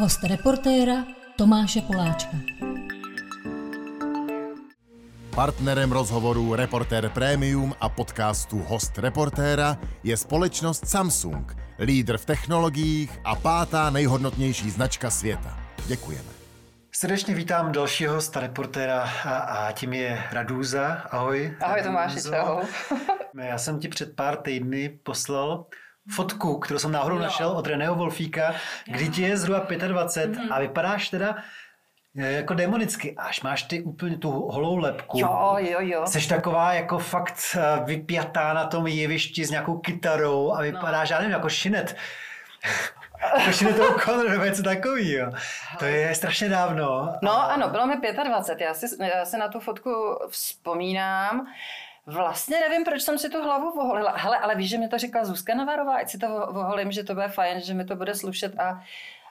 Host reportéra Tomáše Poláčka. Partnerem rozhovoru Reportér Premium a podcastu Host reportéra je společnost Samsung, lídr v technologiích a pátá nejhodnotnější značka světa. Děkujeme. Srdečně vítám dalšího hosta reportéra a, a tím je Radúza. Ahoj. Ahoj Tomáši, čau. Já jsem ti před pár týdny poslal fotku, kterou jsem náhodou no. našel od Reného Wolfíka, kdy ti je zhruba 25 mm-hmm. a vypadáš teda eh, jako demonicky. Až máš ty úplně tu holou lepku. Jo, jo, jo. Jsi taková jako fakt eh, vypjatá na tom jevišti s nějakou kytarou a vypadáš, no. já nevím, jako šinet. jako šinet toho Conor, nebo něco takového. To je strašně dávno. No a... ano, bylo mi 25. Já si, já si na tu fotku vzpomínám. Vlastně nevím, proč jsem si tu hlavu voholila. Hele, ale víš, že mi to říkala Zuzka Navarová, ať si to voholím, že to bude fajn, že mi to bude slušet a,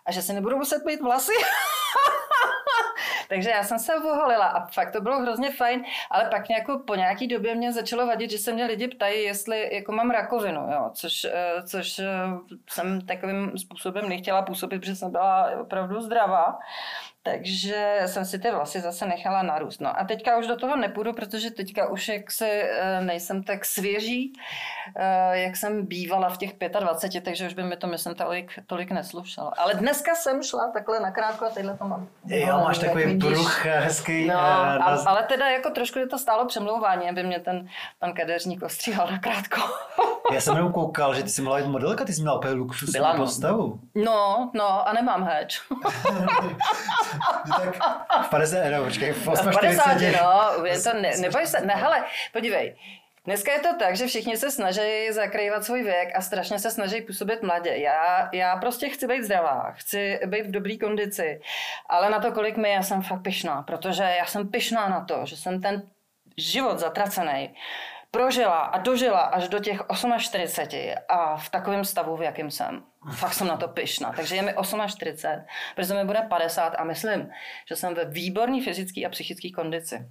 a že si nebudu muset mít vlasy. Takže já jsem se voholila a fakt to bylo hrozně fajn, ale pak nějakou, po nějaký době mě začalo vadit, že se mě lidi ptají, jestli jako mám rakovinu, jo, což, eh, což eh, jsem takovým způsobem nechtěla působit, protože jsem byla opravdu zdravá. Takže jsem si ty vlasy zase nechala narůst. No a teďka už do toho nepůjdu, protože teďka už jak se eh, nejsem tak svěží, eh, jak jsem bývala v těch 25, takže už by mi to, myslím, tolik, tolik neslušalo. Ale dneska jsem šla takhle nakrátko a tyhle to mám. Jo, máš takový bruch eh, hezký. No, a, ale teda jako trošku je to stálo přemlouvání, aby mě ten pan kadeřník ostříhal nakrátko. Já jsem jenom koukal, že ty jsi měla modelka, ty jsi měla úplně luxusní Byla, no. postavu. No, no a nemám heč. tak v 50, no, počkej, v 50, no, je to, ne, neboj se, ne, hele, podívej, Dneska je to tak, že všichni se snaží zakrývat svůj věk a strašně se snaží působit mladě. Já, já prostě chci být zdravá, chci být v dobré kondici, ale na to, kolik mi, já jsem fakt pyšná, protože já jsem pyšná na to, že jsem ten život zatracený prožila a dožila až do těch 48 a v takovém stavu, v jakém jsem. Fakt jsem na to pyšná. Takže je mi 48, protože mi bude 50 a myslím, že jsem ve výborné fyzické a psychické kondici.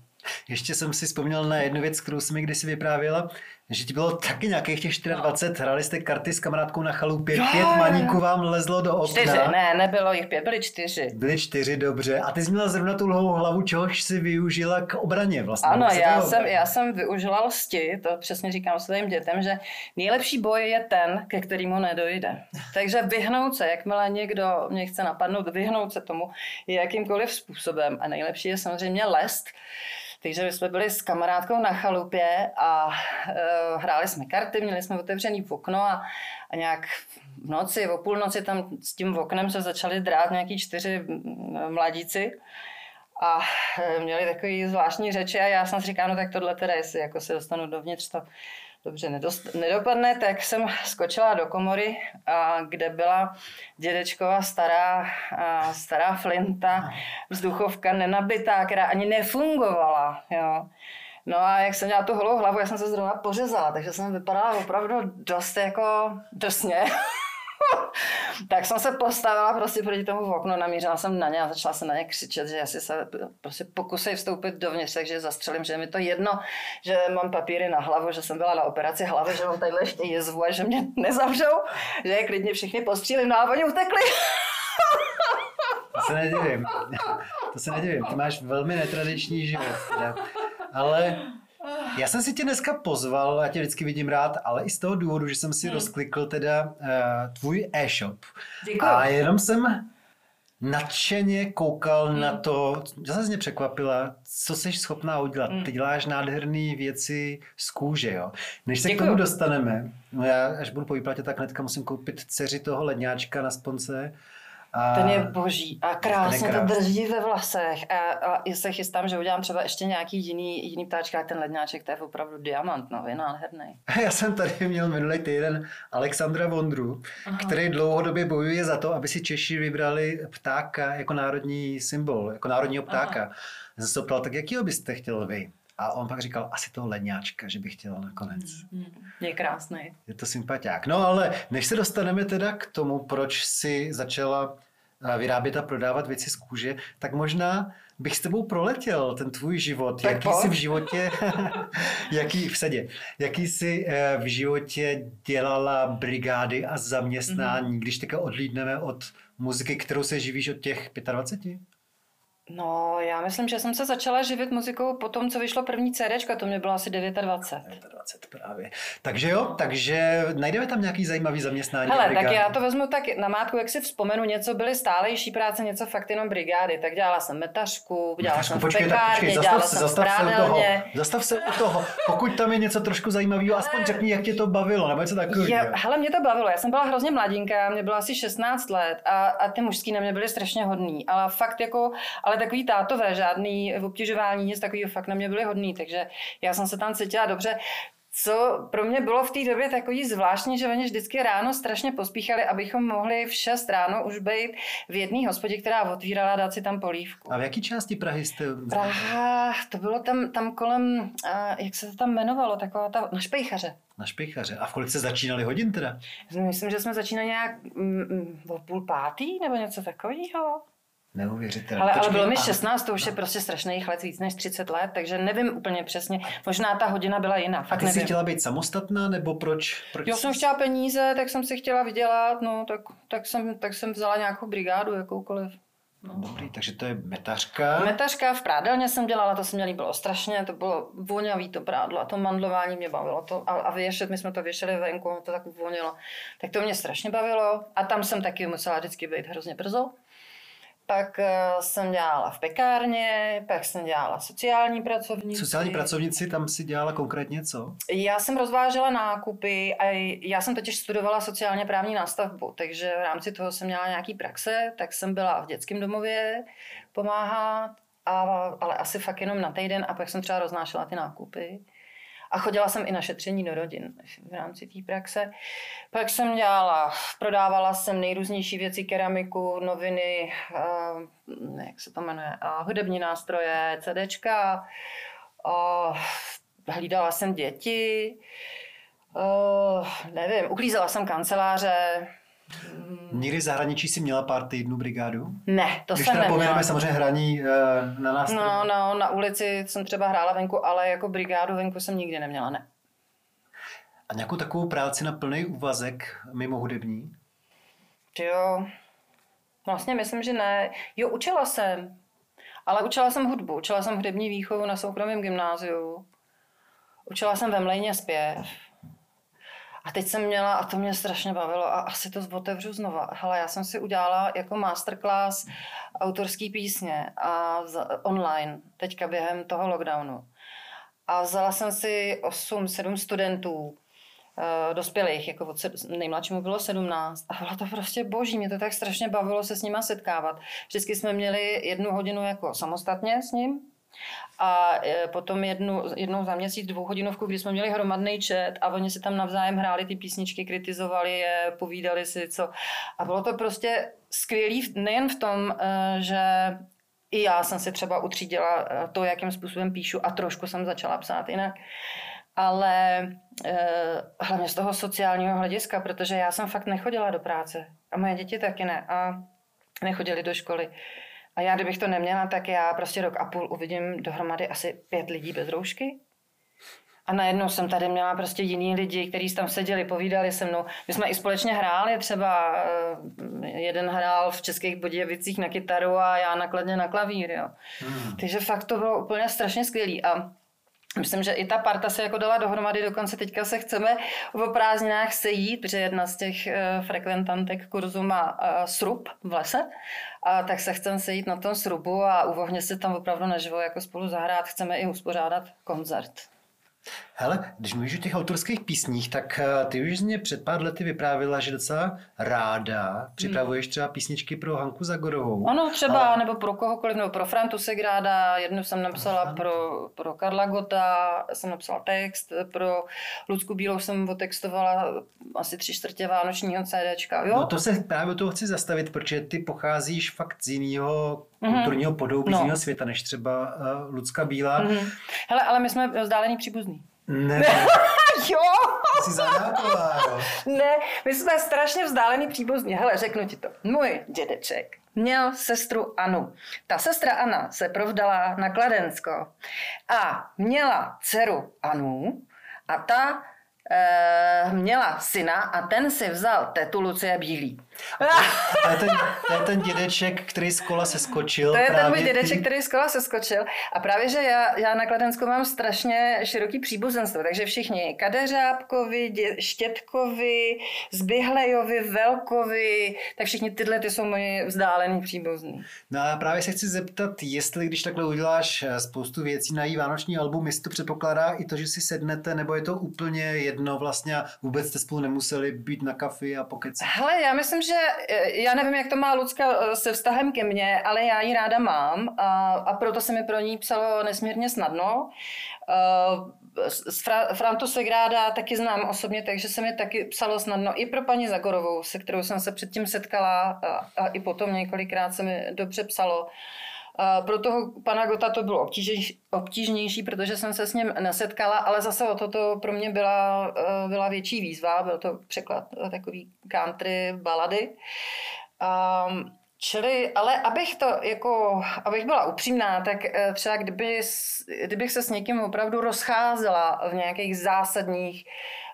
Ještě jsem si vzpomněl na jednu věc, kterou jsem mi kdysi vyprávěla, že ti bylo taky nějakých těch 24, no. hrali jste karty s kamarádkou na chalupě, jo, pět maníků vám lezlo do okna. Čtyři, ne, nebylo jich pět, byly čtyři. Byly čtyři, dobře. A ty jsi měla zrovna tu dlouhou hlavu, čehož si využila k obraně vlastně. Ano, já jsem, já jsem využila lsti, to přesně říkám svým dětem, že nejlepší boj je ten, ke kterému nedojde. Takže vyhnout se, jakmile někdo mě chce napadnout, vyhnout se tomu jakýmkoliv způsobem. A nejlepší je samozřejmě lest, takže my jsme byli s kamarádkou na chalupě a uh, hráli jsme karty, měli jsme otevřený okno a, a nějak v noci, o půlnoci tam s tím oknem se začali drát nějaký čtyři mladíci a e, měli takový zvláštní řeči a já jsem si říkal, no tak tohle teda, jestli jako se dostanu dovnitř, to dobře nedost, nedopadne, tak jsem skočila do komory, a, kde byla dědečková stará, a, stará flinta, vzduchovka nenabitá, která ani nefungovala. Jo. No a jak jsem měla tu holou hlavu, já jsem se zrovna pořezala, takže jsem vypadala opravdu dost jako drsně. tak jsem se postavila prostě proti tomu oknu, namířila jsem na ně a začala jsem na ně křičet, že asi se prostě pokusej vstoupit dovnitř, takže zastřelím, že je mi to jedno, že mám papíry na hlavu, že jsem byla na operaci hlavy, že mám tadyhle ještě jezvu a že mě nezavřou, že je klidně všichni postřílím, no a oni utekli. to se nedivím. To se nedivím. Ty máš velmi netradiční život. Ale já jsem si tě dneska pozval, já tě vždycky vidím rád, ale i z toho důvodu, že jsem si hmm. rozklikl teda uh, tvůj e-shop. Děkuji. A jenom jsem nadšeně koukal hmm. na to, že se mě překvapila, co jsi schopná udělat. Hmm. Ty děláš nádherné věci z kůže, jo. Než se Děkuju. k tomu dostaneme, no já až budu po výplatě, tak hnedka musím koupit dceři toho ledňáčka na sponce a ten je boží a krásně to drží ve vlasech a, a já se chystám, že udělám třeba ještě nějaký jiný, jiný ptáčka, ten ledňáček, to je opravdu diamant, no, je nádherný. Já jsem tady měl minulý týden Alexandra Vondru, Aha. který dlouhodobě bojuje za to, aby si Češi vybrali ptáka jako národní symbol, jako národního ptáka. Aha. Jsem se ptal, tak jakýho byste chtěl vy? A on pak říkal, asi toho ledňáčka, že bych chtěl nakonec. Mm, mm. Je krásný. Je to sympatiák. No ale než se dostaneme teda k tomu, proč si začala vyrábět a prodávat věci z kůže, tak možná bych s tebou proletěl ten tvůj život. Tak jaký pojď. jsi v životě, jaký v sedě, jaký jsi eh, v životě dělala brigády a zaměstnání, mm-hmm. když teďka odlídneme od muziky, kterou se živíš od těch 25? No, já myslím, že jsem se začala živit muzikou po tom, co vyšlo první CD, to mě bylo asi 29. 20 právě. Takže jo, takže najdeme tam nějaký zajímavý zaměstnání. Hele, tak já to vezmu tak na mátku, jak si vzpomenu, něco byly stálejší práce, něco fakt jenom brigády. Tak dělala jsem metařku, dělala Metařku, jsem počkej, tak pekárně, počkej, dělala zastav, se, jsem zastav se u toho. Zastav se u toho. Pokud tam je něco trošku zajímavého, aspoň řekni, jak tě to bavilo, nebo něco takového. Hele, mě to bavilo. Já jsem byla hrozně mladinka, mě bylo asi 16 let a, a ty mužský na mě byly strašně hodný. Ale fakt jako, ale takový tátové, žádný obtěžování, nic takového fakt na mě byly hodný. Takže já jsem se tam cítila dobře. Co pro mě bylo v té době takový zvláštní, že oni vždycky ráno strašně pospíchali, abychom mohli v 6 ráno už být v jedné hospodě, která otvírala, dát si tam polívku. A v jaký části Prahy jste? Praha, to bylo tam, tam kolem, jak se to tam jmenovalo, taková ta, na Špejchaře. Na Špejchaře. A v kolik se začínali hodin teda? Myslím, že jsme začínali nějak mm, mm, o půl pátý nebo něco takového. Neuvěřitelné. Ale, ale bylo mi a- 16, to už je prostě strašných let, víc než 30 let, takže nevím úplně přesně. Možná ta hodina byla jiná, A fakt ty jsi nevím. chtěla být samostatná, nebo proč? proč Já jsem jsi- chtěla peníze, tak jsem si chtěla vydělat, no, tak, tak, jsem, tak jsem vzala nějakou brigádu, jakoukoliv. No, dobrý, takže to je metařka. Metařka v prádelně jsem dělala, to se mě líbilo strašně, to bylo vonavý to prádlo a to mandlování mě bavilo. To, a, a věšet, my jsme to věšeli venku, to tak vonilo. Tak to mě strašně bavilo a tam jsem taky musela vždycky být hrozně brzo. Pak eh, jsem dělala v pekárně, pak jsem dělala sociální pracovníci. Sociální pracovnici, tam si dělala konkrétně co? Já jsem rozvážela nákupy a já jsem totiž studovala sociálně právní nástavbu, takže v rámci toho jsem měla nějaký praxe, tak jsem byla v dětském domově pomáhat, a, ale asi fakt jenom na týden a pak jsem třeba roznášela ty nákupy. A chodila jsem i na šetření do rodin v rámci té praxe. Pak jsem dělala, prodávala jsem nejrůznější věci, keramiku, noviny, uh, jak se to jmenuje, uh, hudební nástroje, CDčka. Uh, hlídala jsem děti, uh, nevím, uklízela jsem kanceláře. Někdy v zahraničí si měla pár týdnů brigádu? Ne, to Když jsem neměla. pověneme samozřejmě hraní eh, na nás. No, no, na ulici jsem třeba hrála venku, ale jako brigádu venku jsem nikdy neměla, ne. A nějakou takovou práci na plný úvazek mimo hudební? Jo, vlastně myslím, že ne. Jo, učila jsem, ale učila jsem hudbu. Učila jsem hudební výchovu na soukromém gymnáziu. Učila jsem ve mlejně zpěv. A teď jsem měla, a to mě strašně bavilo, a asi to otevřu znova. Hele, já jsem si udělala jako masterclass autorský písně a online, teďka během toho lockdownu. A vzala jsem si 8-7 studentů, eh, dospělých, jako od sed- nejmladšímu bylo 17 a bylo to prostě boží, mě to tak strašně bavilo se s nima setkávat. Vždycky jsme měli jednu hodinu jako samostatně s ním a eh, potom jednu, jednou za měsíc dvouhodinovku, kdy jsme měli hromadný chat a oni si tam navzájem hráli ty písničky, kritizovali je, povídali si co. A bylo to prostě skvělý nejen v tom, eh, že i já jsem si třeba utřídila eh, to, jakým způsobem píšu a trošku jsem začala psát jinak. Ale hlavně z toho sociálního hlediska, protože já jsem fakt nechodila do práce. A moje děti taky ne. A nechodili do školy. A já, kdybych to neměla, tak já prostě rok a půl uvidím dohromady asi pět lidí bez roušky. A najednou jsem tady měla prostě jiný lidi, kteří tam seděli, povídali se mnou. My jsme i společně hráli, třeba eh, jeden hrál v Českých Budějovicích na kytaru a já nakladně na klavír, jo. Hmm. Takže fakt to bylo úplně strašně skvělý. A Myslím, že i ta parta se jako dala dohromady, dokonce teďka se chceme o prázdninách sejít, protože jedna z těch eh, frekventantek kurzu má eh, srub v lese, a tak se chceme sejít na tom srubu a uvohně se tam opravdu naživo jako spolu zahrát. Chceme i uspořádat koncert. Hele, když mluvíš o těch autorských písních, tak eh, ty už mě před pár lety vyprávila, že docela ráda připravuješ třeba písničky pro Hanku Zagorovou. Ano, třeba, nebo pro kohokoliv, nebo pro Frantu Segráda, jednu jsem napsala pro, pro Karla Gota, jsem napsala text, pro Lucku Bílou jsem otextovala asi tři čtvrtě vánočního CDčka, jo? No to se právě toho chci zastavit, protože ty pocházíš fakt z jiného kulturního podobí, No. z jiného světa, než třeba uh, Lucka Bílá. Mhm. Hele, ale my jsme vzdálený příbuzný. Ne, jo! jsi zadáková, jo. Ne, my jsme strašně vzdálený příbuzní. Hele, řeknu ti to. Můj dědeček měl sestru Anu. Ta sestra Anna se provdala na Kladensko a měla dceru Anu a ta e, měla syna a ten si vzal tetu Lucie Bílý. To je, ten, to je ten dědeček, který z kola se skočil. To je ten můj dědeček, který z kola se skočil. A právě, že já, já na Kladensku mám strašně široký příbuzenstvo, takže všichni Kadeřábkovi, dě, Štětkovi, Zbyhlejovi, Velkovi, tak všichni tyhle ty jsou moji vzdálený příbuzní. No a právě se chci zeptat, jestli když takhle uděláš eh, spoustu věcí na její vánoční album, jestli to předpokládá i to, že si sednete, nebo je to úplně jedno vlastně a vůbec jste spolu nemuseli být na kafi a pokecat. Hele, já myslím, že eh, já nevím, jak to má Lucka eh, se vztahem ke mně, ale já ji ráda mám a, a proto se mi pro ní psalo nesmírně snadno. Eh, Fra, Frantu Segráda taky znám osobně, takže se mi taky psalo snadno. I pro paní Zagorovou, se kterou jsem se předtím setkala a, a i potom několikrát se mi dobře psalo. A pro toho pana Gota to bylo obtížnější, obtížnější, protože jsem se s ním nesetkala, ale zase o toto pro mě byla, eh, byla větší výzva. Byl to překlad eh, takový country balady. Um, Čili, ale abych to jako, abych byla upřímná, tak eh, třeba kdyby, kdybych se s někým opravdu rozcházela v nějakých zásadních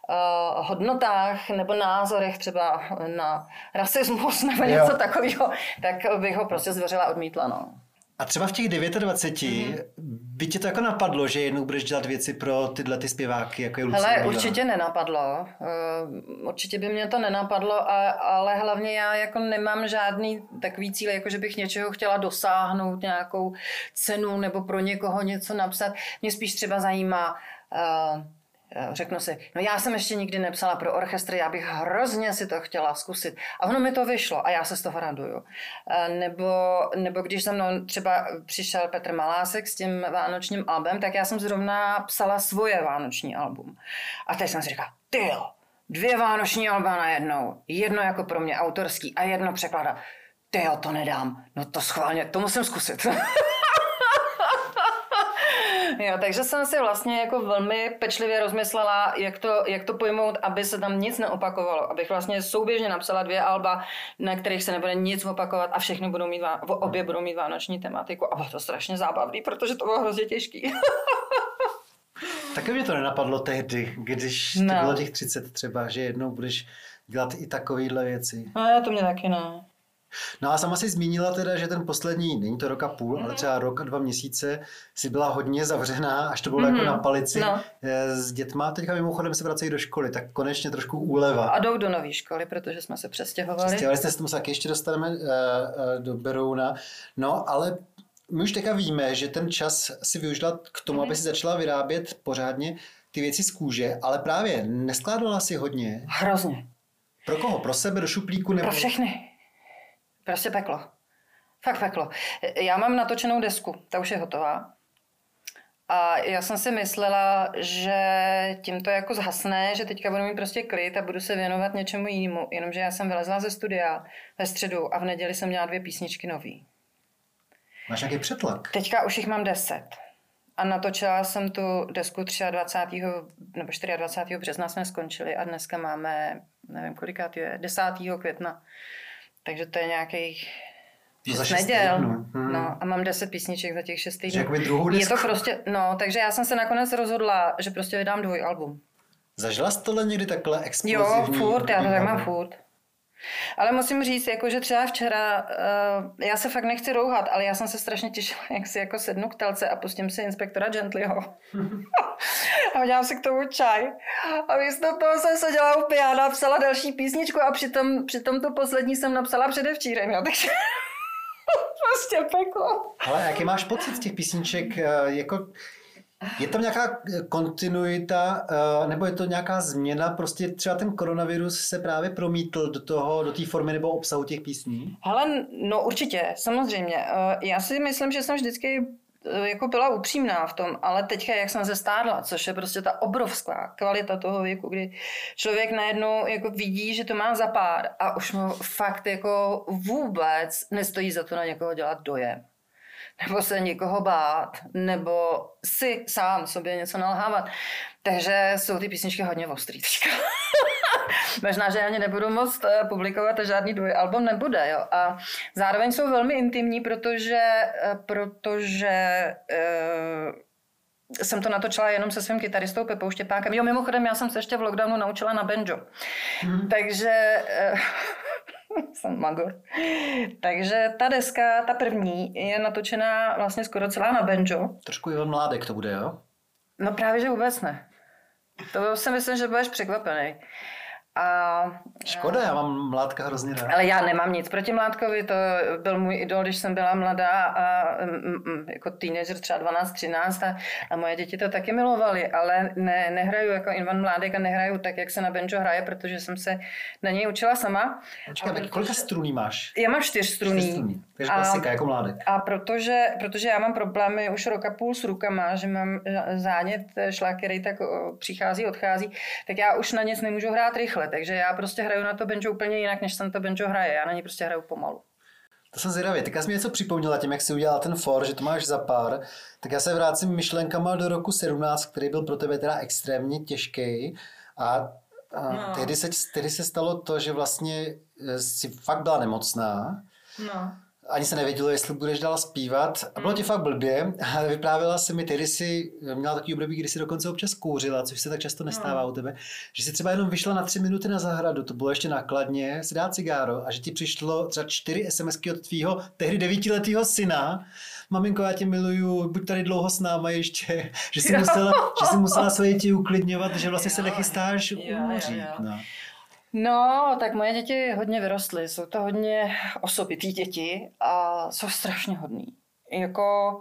uh, hodnotách nebo názorech třeba na rasismus nebo něco Jo. takového, tak bych ho prostě zveřila odmítla, no. A třeba v těch 29 Mhm. by tě to jako napadlo, že jednou budeš dělat věci pro tyhle ty zpěváky, jako je Lucie Hele, určitě nenapadlo. Eh, Určitě by mě to nenapadlo, a- ale hlavně já jako nemám žádný takový cíl, jako že bych něčeho chtěla dosáhnout, nějakou cenu nebo pro někoho něco napsat. Mě spíš třeba zajímá, eh, řeknu si, no já jsem ještě nikdy nepsala pro orchestr, já bych hrozně si to chtěla zkusit. A ono mi to vyšlo a já se z toho raduju. Eh, Nebo, nebo když za mnou třeba přišel Petr Malásek s tím vánočním albem, tak já jsem zrovna psala svoje vánoční album. A teď jsem si říkala, ty dvě vánoční alba najednou. Jedno jako pro mě autorský a jedno překlada. Ty jo, to nedám. No to schválně, to musím zkusit. Jo, takže jsem si vlastně jako velmi pečlivě rozmyslela, jak to, jak to pojmout, aby se tam nic neopakovalo. Abych vlastně souběžně napsala dvě alba, na kterých se nebude nic opakovat a všechny budou mít, obě budou mít vánoční tematiku. A bylo to strašně zábavný, protože to bylo hrozně těžký. Taky mě to nenapadlo tehdy, když No. to bylo těch 30 třeba, že jednou budeš dělat i takovýhle věci. No, to mě taky ne. No a sama si zmínila teda, že ten poslední, není to rok a půl, Mhm. ale třeba rok a dva měsíce, si byla hodně zavřená, až to bylo jako Mhm. na palici No. eh, s dětma. Teďka mimochodem se vracejí do školy, tak konečně trošku úleva. A jdou do nové školy, protože jsme se přestěhovali. Přestěhovali jste se tomu se taky ještě dostaneme uh, uh, do Berouna. No, ale my už teďka víme, že ten čas si využila k tomu, Mhm. aby si začala vyrábět pořádně ty věci z kůže, ale právě neskládala si hodně. Hrozně. Pro koho? Pro sebe, do šuplíku? Nebo... Pro všechny. Prostě peklo. Fakt peklo. Já mám natočenou desku, ta už je hotová. A já jsem si myslela, že tím to jako zhasne, že teďka budu mít prostě klid a budu se věnovat něčemu jinému. Jenomže já jsem vylezla ze studia ve středu a v neděli jsem měla dvě písničky nový. Máš nějaký přetlak? Teďka už jich mám deset. A natočila jsem tu desku 23. nebo 24. března jsme skončili a dneska máme, nevím kolikát je, 10. května. Takže to je nějakých No za šest šest neděl. týdnů. Hmm. No, a mám 10 písniček za těch 6 Takže týdnů. Je to prostě, no, takže já jsem se nakonec rozhodla, že prostě vydám dvojalbum. Zažila jsi tohle někdy takhle Jo, explozivní? furt, já to tak mám furt. Ale musím říct, jako, že třeba včera, uh, já se fakt nechci rouhat, ale já jsem se strašně těšila, jak si jako sednu k telce a pustím si inspektora Gentlyho. a udělám si k tomu čaj. A místo toho jsem seděla u piana, psala další písničku a přitom, přitom tu poslední jsem napsala předevčírem, jo, takže prostě peklo. Ale jaký máš pocit z těch písniček? eh, Jako, je tam nějaká kontinuita, eh, nebo je to nějaká změna? Prostě třeba ten koronavirus se právě promítl do toho, do té formy nebo obsahu těch písní? Hele, no určitě, samozřejmě. Eh, Já si myslím, že jsem vždycky eh, jako byla upřímná v tom, ale teďka, jak jsem se stárla, což je prostě ta obrovská kvalita toho věku, kdy člověk najednou jako vidí, že to má za pár a už mu fakt jako vůbec nestojí za to na někoho dělat dojem. Nebo se někoho bát, nebo si sám sobě něco nalhávat. Takže jsou ty písničky hodně ostrý teďka. Možná, že ani nebudu moc eh, publikovat a žádný dvoj album nebude. Jo. A zároveň jsou velmi intimní, protože, eh, protože uh, jsem to natočila jenom se svým kytaristou Pepou Štěpákem. Jo, mimochodem, já jsem se ještě v lockdownu naučila na banjo. Hmm. Takže jsem magor. Takže ta deska, ta první, je natočená vlastně skoro celá na banjo. Trošku Ivan Mládek to bude, jo? No právě, že vůbec ne. To si myslím, že budeš překvapený. A, Škoda, já mám Mládka hrozně rád. Ale já nemám nic proti Mládkovi, to byl můj idol, když jsem byla mladá a mm, mm, jako teenager třeba 12-13 a, a moje děti to taky milovali, ale ne, nehraju jako Ivan Mládek a nehraju tak, jak se na banjo hraje, protože jsem se na něj učila sama. Počkej, protože... kolika struní máš? Já mám čtyř struní. Čtyř struní. Takže klasika, jako Mládek. A protože, protože já mám problémy už roka půl s rukama, že mám zánět šlák, který tak přichází, odchází, tak já už na nic nemůžu hrát rychle takhle, takže já prostě hraju na to banjo úplně jinak, než jsem to banjo hraje. Já na ní prostě hraju pomalu. To jsem zvědavý. Tak já jsem něco připomněla tím, jak jsi udělal ten for, že to máš za pár. Tak já se vrátím myšlenkama do roku 17, který byl pro tebe teda extrémně těžký. A, a no. tehdy, se, tehdy se stalo to, že vlastně eh, jsi fakt byla nemocná. No ani se nevědělo, jestli budeš dál zpívat. A bylo ti fakt blbě, vyprávěla se mi, tehdy si měla takový období, kdy si dokonce občas kouřila, což se tak často nestává no. u tebe, že si třeba jenom vyšla na tři minuty na zahradu, to bylo ještě nákladně, si dát cigáro a že ti přišlo třeba čtyři SMSky od tvýho tehdy devítiletého syna, maminko, já tě miluju, buď tady dlouho s náma ještě, že jsi musela, že jsi musela svoje děti uklidňovat, že vlastně jo. se nechystáš umřít. No. No, tak moje děti hodně vyrostly, jsou to hodně osobitý děti a jsou strašně hodný. Jako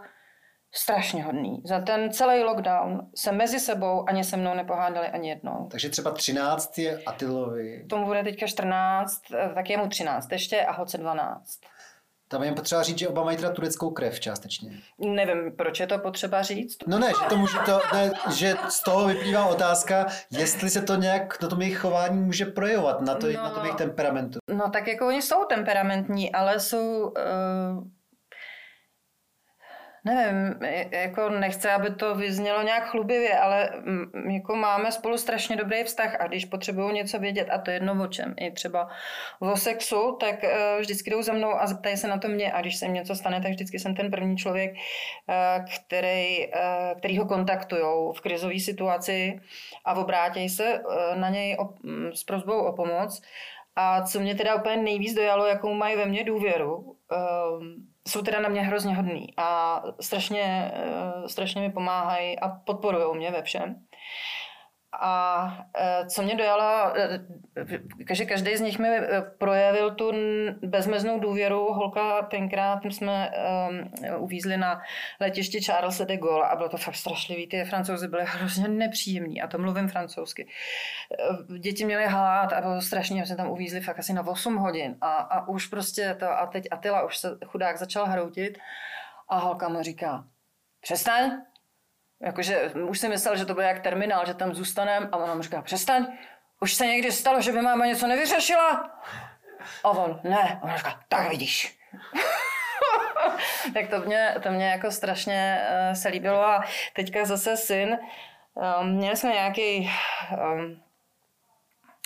strašně hodný. Za ten celý lockdown se mezi sebou ani se mnou nepohádali ani jednou. Takže třeba 13 je Atilovi. Tomu bude teďka 14, tak je mu 13 ještě a hoce 12. Tam je potřeba říct, že oba mají teda tureckou krev částečně. Nevím, proč je to potřeba říct. No ne, že, to může to, ne, že z toho vyplývá otázka, jestli se to nějak na tom jejich chování může projevovat, na, to, no, na tom jejich temperamentu. No tak jako oni jsou temperamentní, ale jsou... Uh nevím, jako nechci, aby to vyznělo nějak chlubivě, ale jako máme spolu strašně dobrý vztah a když potřebují něco vědět, a to je jedno o čem, i třeba o sexu, tak eh, vždycky jdou za mnou a zeptají se na to mě a když se něco stane, tak vždycky jsem ten první člověk, eh, který, který ho kontaktujou v krizové situaci a obrátějí se na něj s prozbou o pomoc. A co mě teda úplně nejvíc dojalo, jakou mají ve mně důvěru, jsou teda na mě hrozně hodný a strašně, eh, strašně mi pomáhají a podporují mě ve všem. A e, co mě dojalo, e, že každý z nich mi e, projevil tu bezmeznou důvěru. Holka tenkrát jsme um, uvízli na letišti Charles de Gaulle a bylo to fakt strašlivý. Ty francouzi byli hrozně nepříjemní a to mluvím francouzsky. Děti měly hlad a bylo strašně, jsme tam uvízli fakt asi na 8 hodin a, a už prostě to a teď Atila už se chudák začal hroutit a holka mu říká, přestaň, Jakože už si myslel, že to bude jak terminál, že tam zůstaneme a ona mu říká, přestaň, už se někdy stalo, že by máma něco nevyřešila? A on, ne. A ona říká, tak vidíš. tak to mě, to mě jako strašně uh, se líbilo a teďka zase syn, um, měli jsme nějaký um,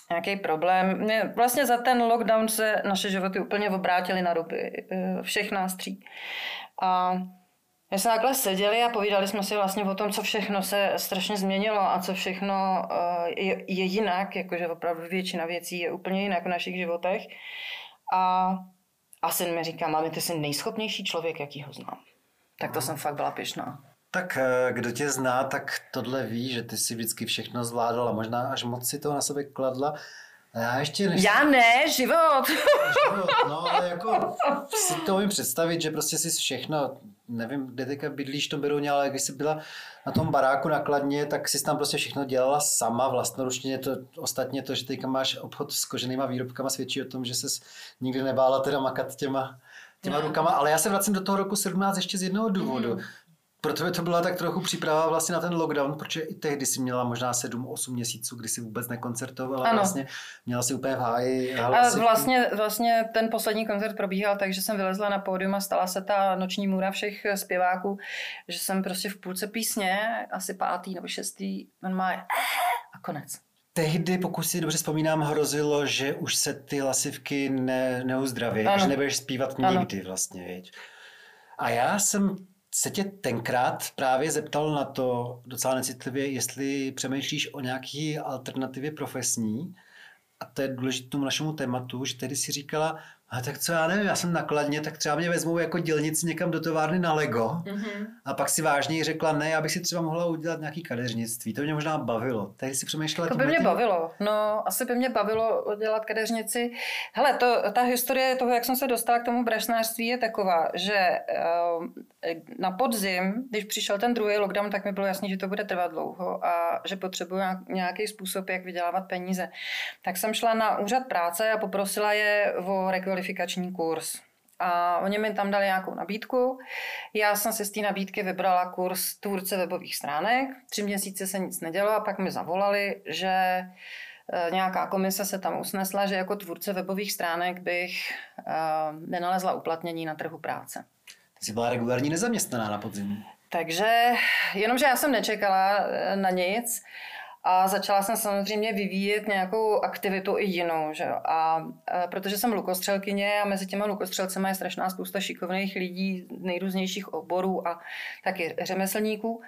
nějaký problém. Mě, vlastně za ten lockdown se naše životy úplně obrátily na ruby. Uh, všech nás tří. A my jsme takhle seděli a povídali jsme si vlastně o tom, co všechno se strašně změnilo a co všechno eh, je, je jinak, jakože opravdu většina věcí je úplně jinak v našich životech. A, a syn mi říká, mami, ty jsi nejschopnější člověk, jaký ho znám. Tak to jsem fakt byla pišná. Tak eh, kdo tě zná, tak tohle ví, že ty si vždycky všechno zvládala, možná až moc si to na sebe kladla. A já ještě než... Já ne, život. život. No ale jako si to umím představit, že prostě si všechno nevím, kde teďka bydlíš to Berouně, ale když jsi byla na tom baráku nakladně, tak jsi tam prostě všechno dělala sama vlastnoručně. To, ostatně to, že teďka máš obchod s koženýma výrobkama, svědčí o tom, že se nikdy nebála teda makat těma, těma no. rukama. Ale já se vracím do toho roku 17 ještě z jednoho důvodu. Mm. Pro tebe to byla tak trochu příprava vlastně na ten lockdown, protože i tehdy si měla možná 7-8 měsíců, kdy si vůbec nekoncertovala, ano. vlastně měla si úplně v háji. A vlastně, vlastně ten poslední koncert probíhal tak, že jsem vylezla na pódium a stala se ta noční můra všech zpěváků, že jsem prostě v půlce písně, asi pátý nebo šestý, on má a konec. Tehdy, pokud si dobře vzpomínám, hrozilo, že už se ty hlasivky ne, neuzdraví, že nebudeš zpívat nikdy ano. vlastně, viď? A já jsem se tě tenkrát právě zeptal na to docela necitlivě, jestli přemýšlíš o nějaký alternativě profesní. A to je důležité tomu našemu tématu, že tedy si říkala, a tak co já nevím, já jsem nakladně, tak třeba mě vezmou jako dělnici někam do továrny na Lego. Mm-hmm. A pak si vážně řekla, ne, já bych si třeba mohla udělat nějaký kadeřnictví. To mě možná bavilo. Tady si přemýšlela. To by mě tím... bavilo. No, asi by mě bavilo dělat kadeřnici. Hele, to, ta historie toho, jak jsem se dostala k tomu brašnářství, je taková, že uh, na podzim, když přišel ten druhý lockdown, tak mi bylo jasné, že to bude trvat dlouho a že potřebuji nějaký způsob, jak vydělávat peníze. Tak jsem šla na úřad práce a poprosila je o kvalifikační kurz. A oni mi tam dali nějakou nabídku. Já jsem si z té nabídky vybrala kurz tvůrce webových stránek. Tři měsíce se nic nedělo a pak mi zavolali, že e, nějaká komise se tam usnesla, že jako tvůrce webových stránek bych e, nenalezla uplatnění na trhu práce. Ty jsi byla regulární nezaměstnaná na podzim. Takže, jenomže já jsem nečekala e, na nic a začala jsem samozřejmě vyvíjet nějakou aktivitu i jinou. Že? A, a protože jsem lukostřelkyně a mezi těma lukostřelcemi je strašná spousta šikovných lidí nejrůznějších oborů a taky řemeslníků,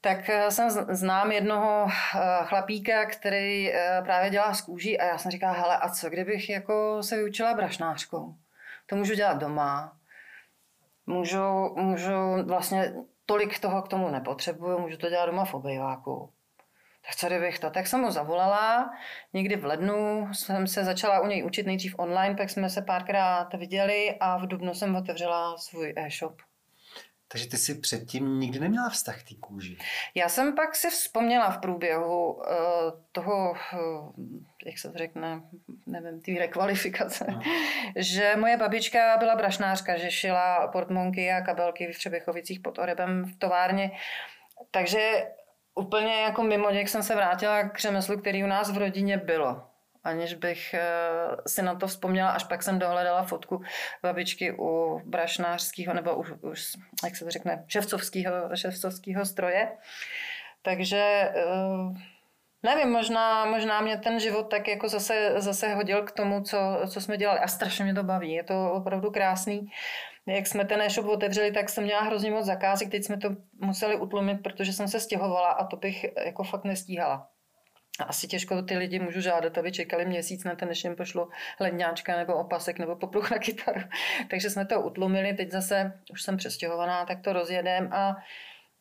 tak eh, jsem znám jednoho eh, chlapíka, který právě dělá z kůží a já jsem říkala, hele, a co kdybych jako se vyučila brašnářkou? To můžu dělat doma, můžu, můžu vlastně tolik toho k tomu nepotřebuju, můžu to dělat doma v obejváku co kdybych to? Tak jsem mu zavolala, někdy v lednu jsem se začala u něj učit nejdřív online, pak jsme se párkrát viděli a v dubnu jsem otevřela svůj e-shop. Takže ty jsi předtím nikdy neměla vztah k té kůži? Já jsem pak si vzpomněla v průběhu uh, toho, uh, jak se to řekne, nevím, té rekvalifikace, no. že moje babička byla brašnářka, že šila portmonky a kabelky v Třebechovicích pod Orebem v továrně. Takže úplně jako mimo jak jsem se vrátila k řemeslu, který u nás v rodině bylo. Aniž bych eh, si na to vzpomněla, až pak jsem dohledala fotku babičky u brašnářského, nebo už, už jak se to řekne, ševcovského, ševcovského stroje. Takže eh, nevím, možná, možná mě ten život tak jako zase, zase hodil k tomu, co, co jsme dělali. A strašně mě to baví, je to opravdu krásný jak jsme ten e-shop otevřeli, tak jsem měla hrozně moc zakázek, teď jsme to museli utlumit, protože jsem se stěhovala a to bych jako fakt nestíhala. A asi těžko ty lidi můžu žádat, aby čekali měsíc na ten, než jim pošlo ledňáčka nebo opasek nebo popruh na kytaru. Takže jsme to utlumili, teď zase už jsem přestěhovaná, tak to rozjedem a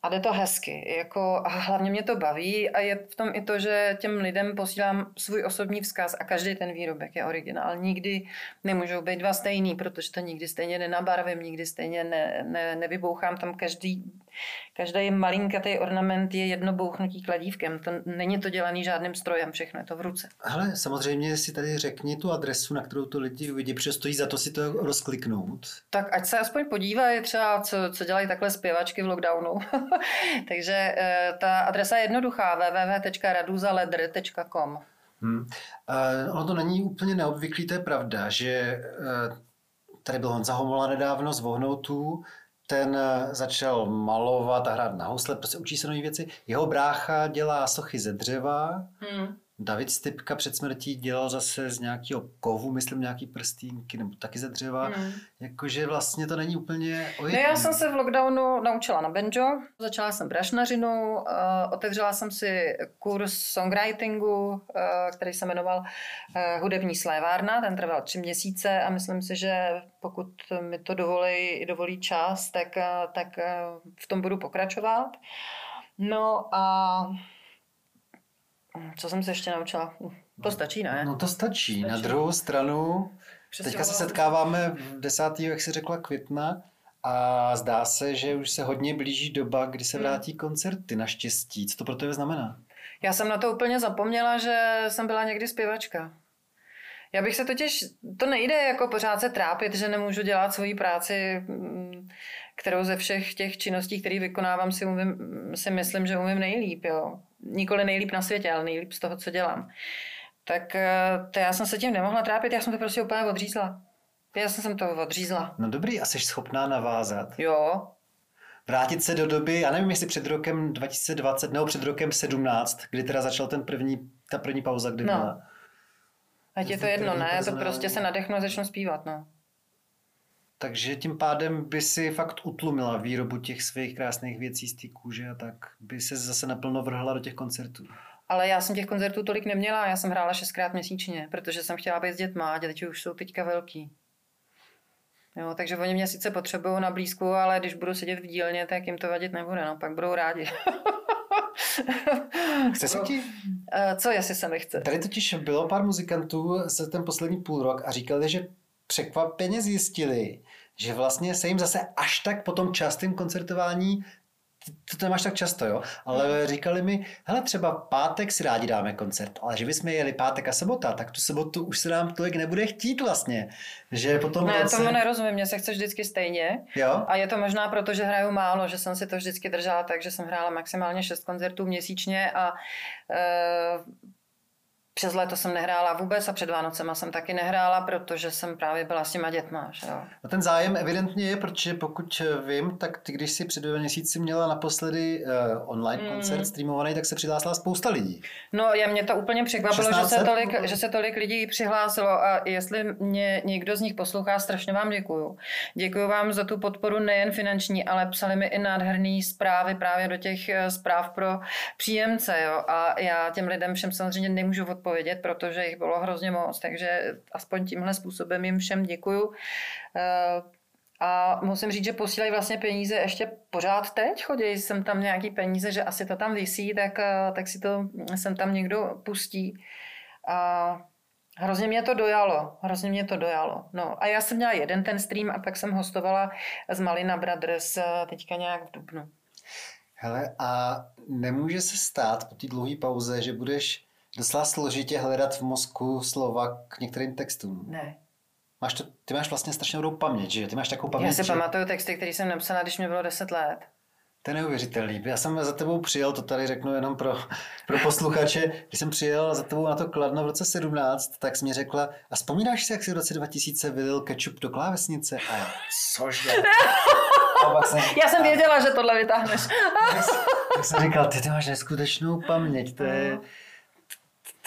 a jde to hezky. Jako, a hlavně mě to baví a je v tom i to, že těm lidem posílám svůj osobní vzkaz a každý ten výrobek je originál. Nikdy nemůžou být dva stejný, protože to nikdy stejně nenabarvím, nikdy stejně ne, ne, nevybouchám tam každý, každý malinkatý ornament je jedno bouchnutí kladívkem. To, není to dělaný žádným strojem, všechno je to v ruce. Ale samozřejmě si tady řekni tu adresu, na kterou to lidi uvidí, protože stojí za to si to rozkliknout. Tak ať se aspoň podívají třeba, co, co dělají takhle zpěvačky v lockdownu. Takže eh, ta adresa je jednoduchá www.raduzaledr.com Hmm. Uh, ono to není úplně neobvyklý, to je pravda, že uh, tady byl Honza Homola nedávno z Vohnoutů, ten začal malovat a hrát na housle, prostě učí se nové věci. Jeho brácha dělá sochy ze dřeva, hmm. David Stipka před smrtí dělal zase z nějakého kovu, myslím nějaký prstínky, nebo taky ze dřeva. Hmm. Jakože vlastně to není úplně ojetný. No já jsem se v lockdownu naučila na banjo, začala jsem brašnařinu, uh, otevřela jsem si kurz songwritingu, uh, který se jmenoval uh, Hudební slévárna, ten trval tři měsíce a myslím si, že pokud mi to dovolí, dovolí čas, tak, uh, tak uh, v tom budu pokračovat. No a co jsem se ještě naučila? To stačí, ne? No to stačí. stačí. Na druhou stranu, Přesně teďka se setkáváme 10. jak si řekla, května a zdá se, že už se hodně blíží doba, kdy se hmm. vrátí koncerty naštěstí. Co to pro tebe znamená? Já jsem na to úplně zapomněla, že jsem byla někdy zpěvačka. Já bych se totiž, to nejde jako pořád se trápit, že nemůžu dělat svoji práci, mm, kterou ze všech těch činností, které vykonávám, si, umím, si myslím, že umím nejlíp. Jo. Nikoli nejlíp na světě, ale nejlíp z toho, co dělám. Tak eh, to já jsem se tím nemohla trápit, já jsem to prostě úplně odřízla. Já jsem to odřízla. No dobrý, a jsi schopná navázat? Jo. Vrátit se do doby, já nevím, jestli před rokem 2020 nebo před rokem 17, kdy teda začal ten první, ta první pauza, kdy No. byla. Ať je to jedno, ne? To prostě se nadechnu a začnu zpívat, no. Takže tím pádem by si fakt utlumila výrobu těch svých krásných věcí z té kůže a tak by se zase naplno vrhla do těch koncertů. Ale já jsem těch koncertů tolik neměla, já jsem hrála šestkrát měsíčně, protože jsem chtěla být s dětma a děti už jsou teďka velký. Jo, takže oni mě sice potřebují na blízku, ale když budu sedět v dílně, tak jim to vadit nebude, no, pak budou rádi. Chce se ti? Eh, Co jestli se mi chce? Tady totiž bylo pár muzikantů za ten poslední půl rok a říkali, že překvapeně zjistili, že vlastně se jim zase až tak po tom častém koncertování to nemáš tak často, jo? Ale říkali mi, hele, třeba pátek si rádi dáme koncert, ale že bychom jeli pátek a sobota, tak tu sobotu už se nám tolik nebude chtít vlastně. Že potom Ne, roce... tomu nerozumím, mně se chce vždycky stejně. Jo? A je to možná proto, že hraju málo, že jsem si to vždycky držela tak, že jsem hrála maximálně šest koncertů měsíčně a e, přes léto jsem nehrála vůbec a před Vánocema jsem taky nehrála, protože jsem právě byla s těma dětma. Že jo. No ten zájem evidentně je, protože pokud vím, tak ty, když si před dvěma měsíci měla naposledy uh, online Mm. koncert streamovaný, tak se přihlásila spousta lidí. No, já mě to úplně překvapilo, že 1600? se, tolik, že se tolik lidí přihlásilo a jestli mě někdo z nich poslouchá, strašně vám děkuju. Děkuju vám za tu podporu nejen finanční, ale psali mi i nádherné zprávy právě do těch eh, zpráv pro příjemce. Jo? A já těm lidem všem samozřejmě nemůžu odpovědět, protože jich bylo hrozně moc, takže aspoň tímhle způsobem jim všem děkuju. Eh, A musím říct, že posílají vlastně peníze ještě pořád teď. Chodí jsem tam nějaký peníze, že asi to tam visí, tak, eh, tak si to sem tam někdo pustí. A hrozně mě to dojalo. Hrozně mě to dojalo. No a já jsem měla jeden ten stream a pak jsem hostovala z Malina Brothers eh, teďka nějak v Dubnu. Hele, a nemůže se stát po té dlouhé pauze, že budeš docela složitě hledat v mozku slova k některým textům. Ne. Máš to, ty máš vlastně strašně dobrou paměť, že? Ty máš takovou paměť, Já si že? pamatuju texty, které jsem napsala, když mě bylo 10 let. To je neuvěřitelný. Já jsem za tebou přijel, to tady řeknu jenom pro, pro posluchače, když jsem přijel za tebou na to kladno v roce 17, tak jsi mi řekla, a vzpomínáš si, jak jsi v roce 2000 vylil kečup do klávesnice? A já, cože? A pak jsem, Já jsem věděla, že tohle vytáhneš. tak, tak jsem říkal, ty, ty máš neskutečnou paměť, to je...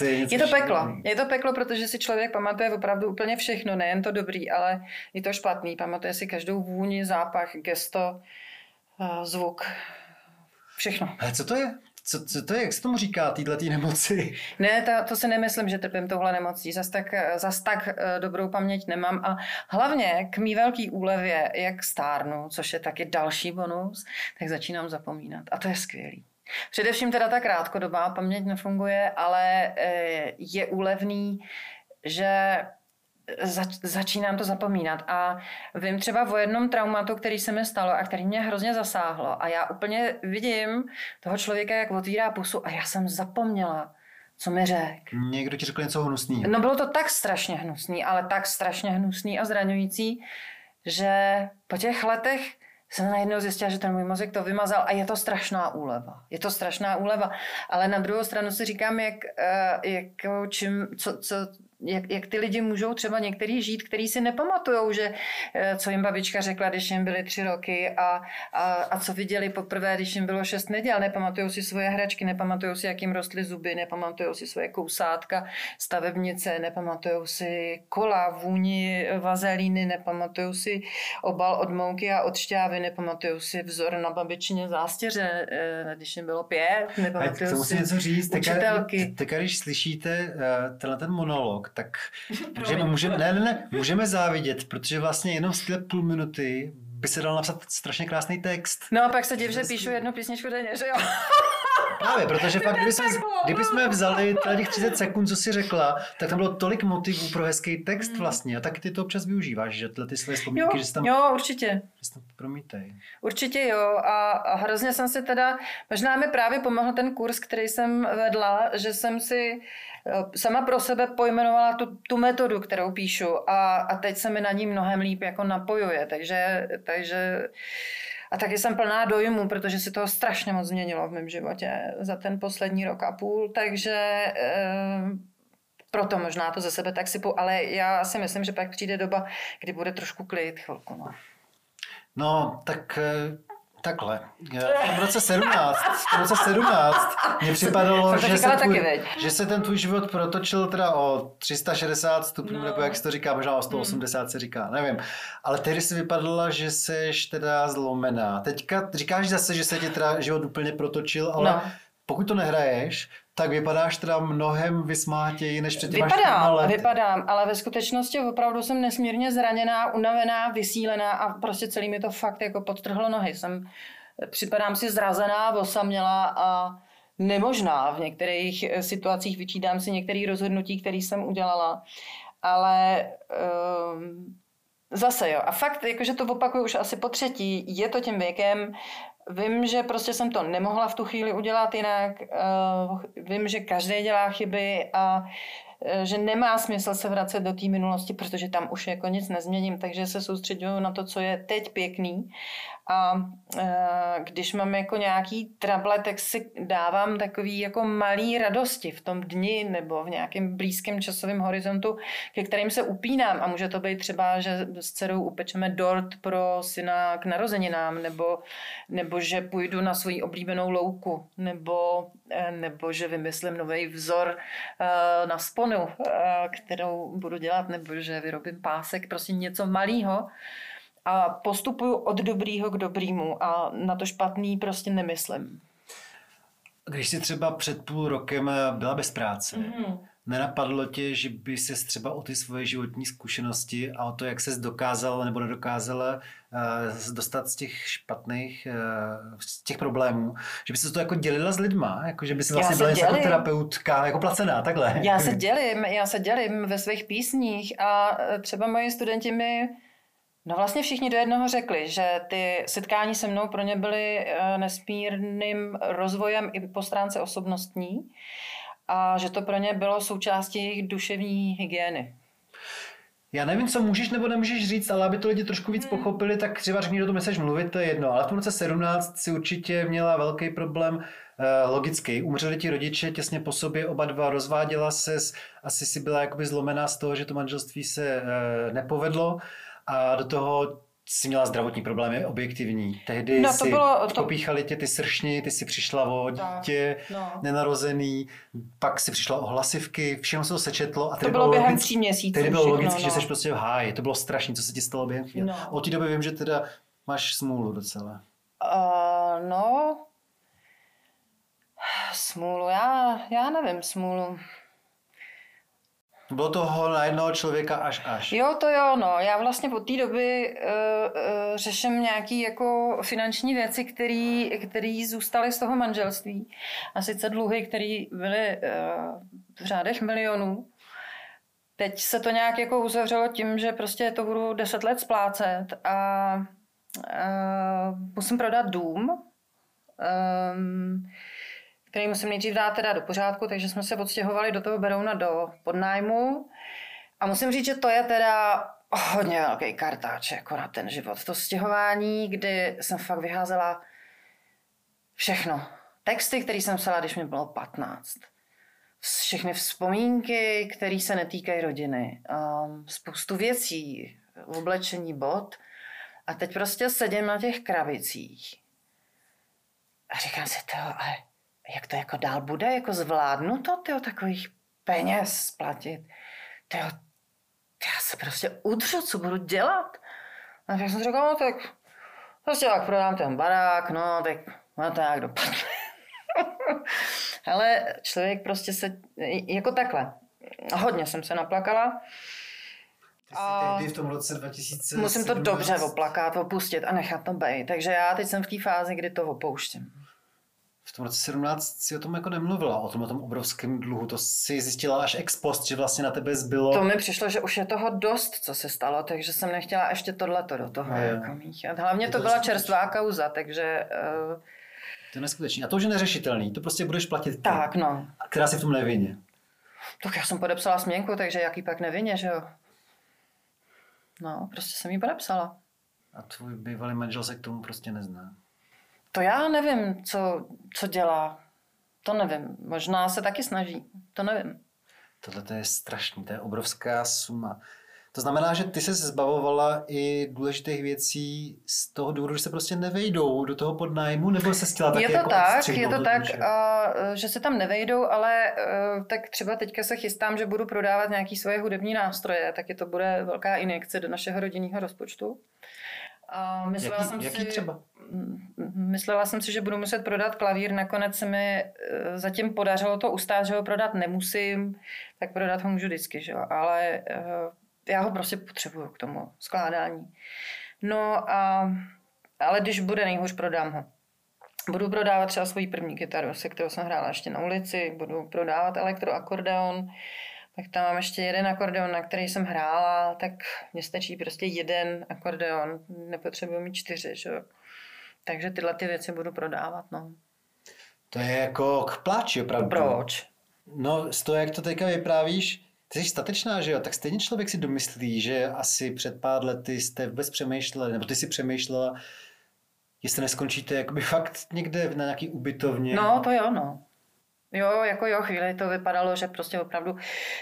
To je, Je to peklo. šílený. Je to peklo, protože si člověk pamatuje opravdu úplně všechno, nejen to dobrý, ale i to špatný. Pamatuje si každou vůni, zápach, gesto, eh, zvuk, všechno. Ale co to je? Co, co to je? Jak se tomu říká, týhle tý nemoci? Ne, ta, to si nemyslím, že trpím touhle nemocí. Zas tak, zas tak eh, dobrou paměť nemám. A hlavně k mý velký úlevě, jak stárnu, což je taky další bonus, tak začínám zapomínat. A to je skvělý. Především teda ta krátkodobá paměť nefunguje, ale eh, je úlevný, že zač- začínám to zapomínat. A vím třeba o jednom traumatu, který se mi stalo a který mě hrozně zasáhlo. A já úplně vidím toho člověka, jak otvírá pusu a já jsem zapomněla, co mi řekl. Někdo ti řekl něco hnusného. No bylo to tak strašně hnusný, ale tak strašně hnusný a zraňující, že po těch letech jsem najednou zjistila, že ten můj mozek to vymazal a je to strašná úleva. Je to strašná úleva. Ale na druhou stranu si říkám, jak, eh, jak čím, co, co, jak, jak ty lidi můžou třeba některý žít, který si nepamatujou, že eh, co jim babička řekla, když jim byly tři roky a, a, a co viděli poprvé, když jim bylo šest neděl. Nepamatují si svoje hračky, nepamatují si, jak jim rostly zuby, nepamatují si svoje kousátka, stavebnice, nepamatují si kola, vůni vazelíny, nepamatují si obal od mouky a od šťávy, nepamatují si vzor na babičině zástěře, eh, když jim bylo pět, tomu si něco říct. Učitelky. teďka, když slyšíte uh, tenhle ten monolog, tak můžeme, můžeme, ne, ne, ne, můžeme závidět, protože vlastně jenom z té půl minuty by se dal napsat strašně krásný text. No a pak se div, že píšu jednu písničku denně, že jo? Právě, protože fakt, kdyby jsme, kdyby jsme vzali těch 30 sekund, co jsi řekla, tak tam bylo tolik motivů pro hezký text hmm. vlastně. A tak ty to občas využíváš, že tyhle ty své vzpomínky, jo, že tam... Jo, určitě. Že tam promítej. Určitě jo. A, a hrozně jsem si teda, možná mi právě pomohl ten kurz, který jsem vedla, že jsem si sama pro sebe pojmenovala tu, tu metodu, kterou píšu a, a teď se mi na ní mnohem líp jako napojuje. Takže, takže a taky jsem plná dojmu, protože se toho strašně moc změnilo v mém životě za ten poslední rok a půl, takže e, proto možná to ze sebe tak sypu, ale já si myslím, že pak přijde doba, kdy bude trošku klid chvilku. No, no tak Takhle. V roce 17, v roce 17 mně připadalo, že se, tvůj, že se ten tvůj život protočil teda o 360 stupňů, no. nebo jak se to říká, možná o 180 hmm. se říká, nevím. Ale tehdy si vypadala, že jsi teda zlomená. Teďka říkáš zase, že se ti teda život úplně protočil, ale no. Pokud to nehraješ, tak vypadáš teda mnohem vysmátěji, než před Vypadám, let. vypadám, ale ve skutečnosti opravdu jsem nesmírně zraněná, unavená, vysílená a prostě celý mi to fakt jako podtrhlo nohy. Jsem, připadám si zrazená, osamělá a nemožná. V některých eh, situacích vyčídám si některé rozhodnutí, které jsem udělala. Ale um, zase jo. A fakt, jakože to opakuju už asi po třetí, je to tím věkem, Vím, že prostě jsem to nemohla v tu chvíli udělat jinak. Eh, vím, že každý dělá chyby a že nemá smysl se vracet do té minulosti, protože tam už jako nic nezměním, takže se soustředuju na to, co je teď pěkný a e, když mám jako nějaký trable, tak si dávám takový jako malý radosti v tom dni nebo v nějakém blízkém časovém horizontu, ke kterým se upínám. A může to být třeba, že s dcerou upečeme dort pro syna k narozeninám, nebo, nebo že půjdu na svoji oblíbenou louku, nebo, nebo že vymyslím nový vzor e, na sponu, kterou budu dělat, nebo že vyrobím pásek, prostě něco malého a postupuju od dobrýho k dobrýmu a na to špatný prostě nemyslím. Když jsi třeba před půl rokem byla bez práce, mm-hmm. Nenapadlo tě, že by se třeba o ty svoje životní zkušenosti a o to, jak ses dokázala nebo nedokázala uh, dostat z těch špatných, uh, z těch problémů, že by se to jako dělila s lidma, jako že by si vlastně byla jako terapeutka, jako placená, takhle. Já se dělím, já se dělím ve svých písních a třeba moji studenti mi No vlastně všichni do jednoho řekli, že ty setkání se mnou pro ně byly eh, nesmírným rozvojem i po stránce osobnostní a že to pro ně bylo součástí jejich duševní hygieny. Já nevím, co můžeš nebo nemůžeš říct, ale aby to lidi trošku víc hmm. pochopili, tak třeba řekni, že to chceš mluvit, to je jedno. Ale v tom roce 17 si určitě měla velký problém eh, logický. Umřeli ti rodiče těsně po sobě, oba dva, rozváděla se, asi si byla jakoby zlomená z toho, že to manželství se eh, nepovedlo a do toho si měla zdravotní problémy objektivní. Tehdy no, to si bylo, to... popíchali tě ty sršni, ty si přišla o dítě, no. nenarozený, pak si přišla o hlasivky, všechno se to sečetlo. A to bylo, bylo během tří měsíců. Tehdy bylo logické, no. že jsi prostě v háji. To bylo strašné, co se ti stalo během chvíle. No. Od té doby vím, že teda máš smůlu docela. Uh, no, smůlu, já, já nevím smůlu. Bylo toho na jednoho člověka až až. Jo, to jo, no. Já vlastně od té doby uh, uh, řeším nějaké jako finanční věci, které zůstaly z toho manželství. A sice dluhy, které byly uh, v řádech milionů. Teď se to nějak jako uzavřelo tím, že prostě to budu deset let splácet a uh, musím prodat dům. Um, který musím nejdřív dát teda do pořádku, takže jsme se odstěhovali do toho Berouna do podnájmu. A musím říct, že to je teda hodně velký kartáč jako na ten život. To stěhování, kdy jsem fakt vyházela všechno. Texty, které jsem psala, když mi bylo 15. Všechny vzpomínky, které se netýkají rodiny. Um, spoustu věcí, oblečení bod. A teď prostě sedím na těch kravicích. A říkám si, to, ale jak to jako dál bude, jako zvládnu to, tyjo, takových peněz splatit. Tyjo, já se prostě udřu, co budu dělat. A tak jsem řekl, no tak prostě jak prodám ten barák, no tak no to nějak dopadne. Ale člověk prostě se, jako takhle, hodně jsem se naplakala. A v tom roce 2000. Musím to dobře oplakat, opustit a nechat to být. Takže já teď jsem v té fázi, kdy to opouštím v tom roce 17 si o tom jako nemluvila, o tom, o tom obrovském dluhu. To si zjistila až ex post, že vlastně na tebe zbylo. To mi přišlo, že už je toho dost, co se stalo, takže jsem nechtěla ještě tohleto do toho jo. jako míchat. Hlavně Je to to byla čerstvá kauza, takže uh, To je neskutečný. A to už je neřešitelný. To prostě budeš platit ty, tak no. která si v tom nevině. Tak já jsem podepsala směnku, takže jaký pak nevině, že jo? No, prostě jsem ji podepsala. A tvůj bývalý manžel se k tomu prostě nezná. To já nevím, co, co dělá. To nevím. Možná se taky snaží. To nevím. Tohle to je strašný, to je obrovská suma. To znamená, že ty se zbavovala i důležitých věcí z toho důvodu, že se prostě nevejdou do toho podnájmu, nebo se chtěla taky je to jako tak, je to tak, duše? a, že se tam nevejdou, ale e, tak třeba teďka se chystám, že budu prodávat nějaký svoje hudební nástroje, taky to bude velká injekce do našeho rodinného rozpočtu. A myslela Jaký, jsem jaký si, třeba? Myslela jsem si, že budu muset prodat klavír, nakonec se mi e, zatím podařilo to ustát, že ho prodat nemusím, tak prodat ho můžu vždycky, že ale e, já ho prostě potřebuju k tomu skládání. No a, ale když bude nejhůř, prodám ho. Budu prodávat třeba svoji první kytaru, se kterou jsem hrála ještě na ulici, budu prodávat elektroakordeon, tak tam mám ještě jeden akordeon, na který jsem hrála, tak mně stačí prostě jeden akordeon, nepotřebuji mít čtyři, že jo. Takže tyhle ty věci budu prodávat, no. To je jako k pláči opravdu. Proč? No z toho, jak to teďka vyprávíš, ty jsi statečná, že jo? Tak stejně člověk si domyslí, že asi před pár lety jste vůbec přemýšleli, nebo ty si přemýšlela, jestli neskončíte jakoby fakt někde na nějaký ubytovně. No, to jo, no. Jo, jako jo, chvíli to vypadalo, že prostě opravdu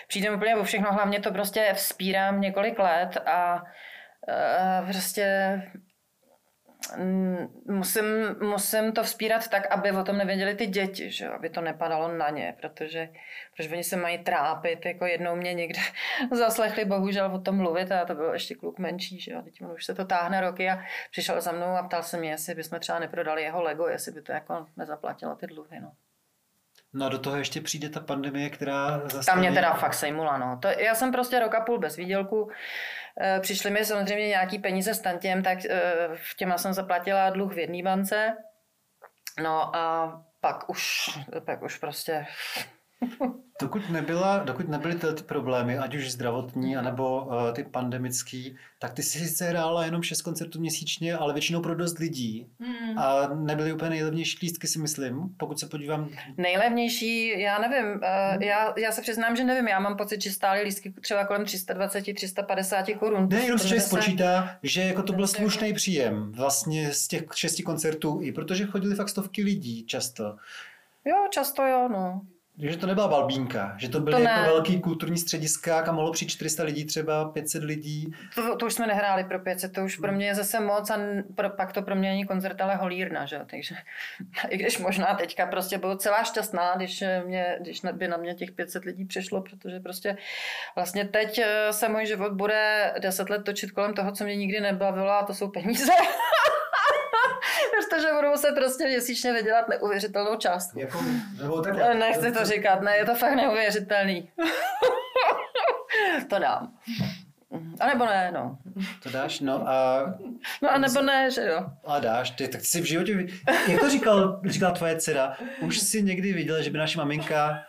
přijdem úplně o všechno, hlavně to prostě vzpírám několik let a uh, prostě mm, musím, musím to vzpírat tak, aby o tom nevěděli ty děti, že aby to nepadalo na ně, protože, protože oni se mají trápit, jako jednou mě někde zaslechli bohužel o tom mluvit a to byl ještě kluk menší, že jo? teď už se to táhne roky a přišel za mnou a ptal se mě, jestli bychom třeba neprodali jeho Lego, jestli by to jako nezaplatilo ty dluhy, no. no a do toho ještě přijde ta pandemie, která zastaví... Tam mě teda fakt sejmula, no. To, já jsem prostě rok a půl bez výdělku. E, Přišly mi samozřejmě nějaký peníze s tantěm, tak e, v těma jsem zaplatila dluh v jedné bance. No a pak už, pak už prostě Dokud, nebyla, dokud nebyly tyhle ty problémy, ať už zdravotní, anebo uh, ty pandemický, tak ty si sice hrála jenom 6 koncertů měsíčně, ale většinou pro dost lidí. Hmm. A nebyly úplně nejlevnější lístky, si myslím, pokud se podívám. Nejlevnější, já nevím, e, já, já se přiznám, že nevím, já mám pocit, že stály lístky třeba kolem 320-350 korun. Ne, jenom člověk se- spočítá, že jako to byl slušný příjem vlastně z těch šesti koncertů, i protože chodili fakt stovky lidí často. Jo, často jo, no. Že to nebyla balbínka, že to byly To jako velký kulturní střediska, kam mohlo přijít 400 lidí, třeba 500 lidí. To, to už jsme nehráli pro 500, to už pro mě je zase moc a pro, pak to pro mě není koncert, ale holírna, že jo, takže i když možná teďka prostě budu celá šťastná, když, mě, když by na mě těch 500 lidí přišlo, protože prostě vlastně teď eh, se můj život bude 10 let točit kolem toho, co mě nikdy nebavilo a to jsou peníze. Protože budu muset prostě měsíčně vydělat neuvěřitelnou částku. Jako, nebo Nechci to říkat, ne, je to fakt neuvěřitelný. to dám. A nebo ne, no. To dáš, no a, No a nebo ne, že jo. a dáš, ty, tak ty si v životě, jak to říkal, říkala tvoje dcera, už si někdy viděla, že by naše maminka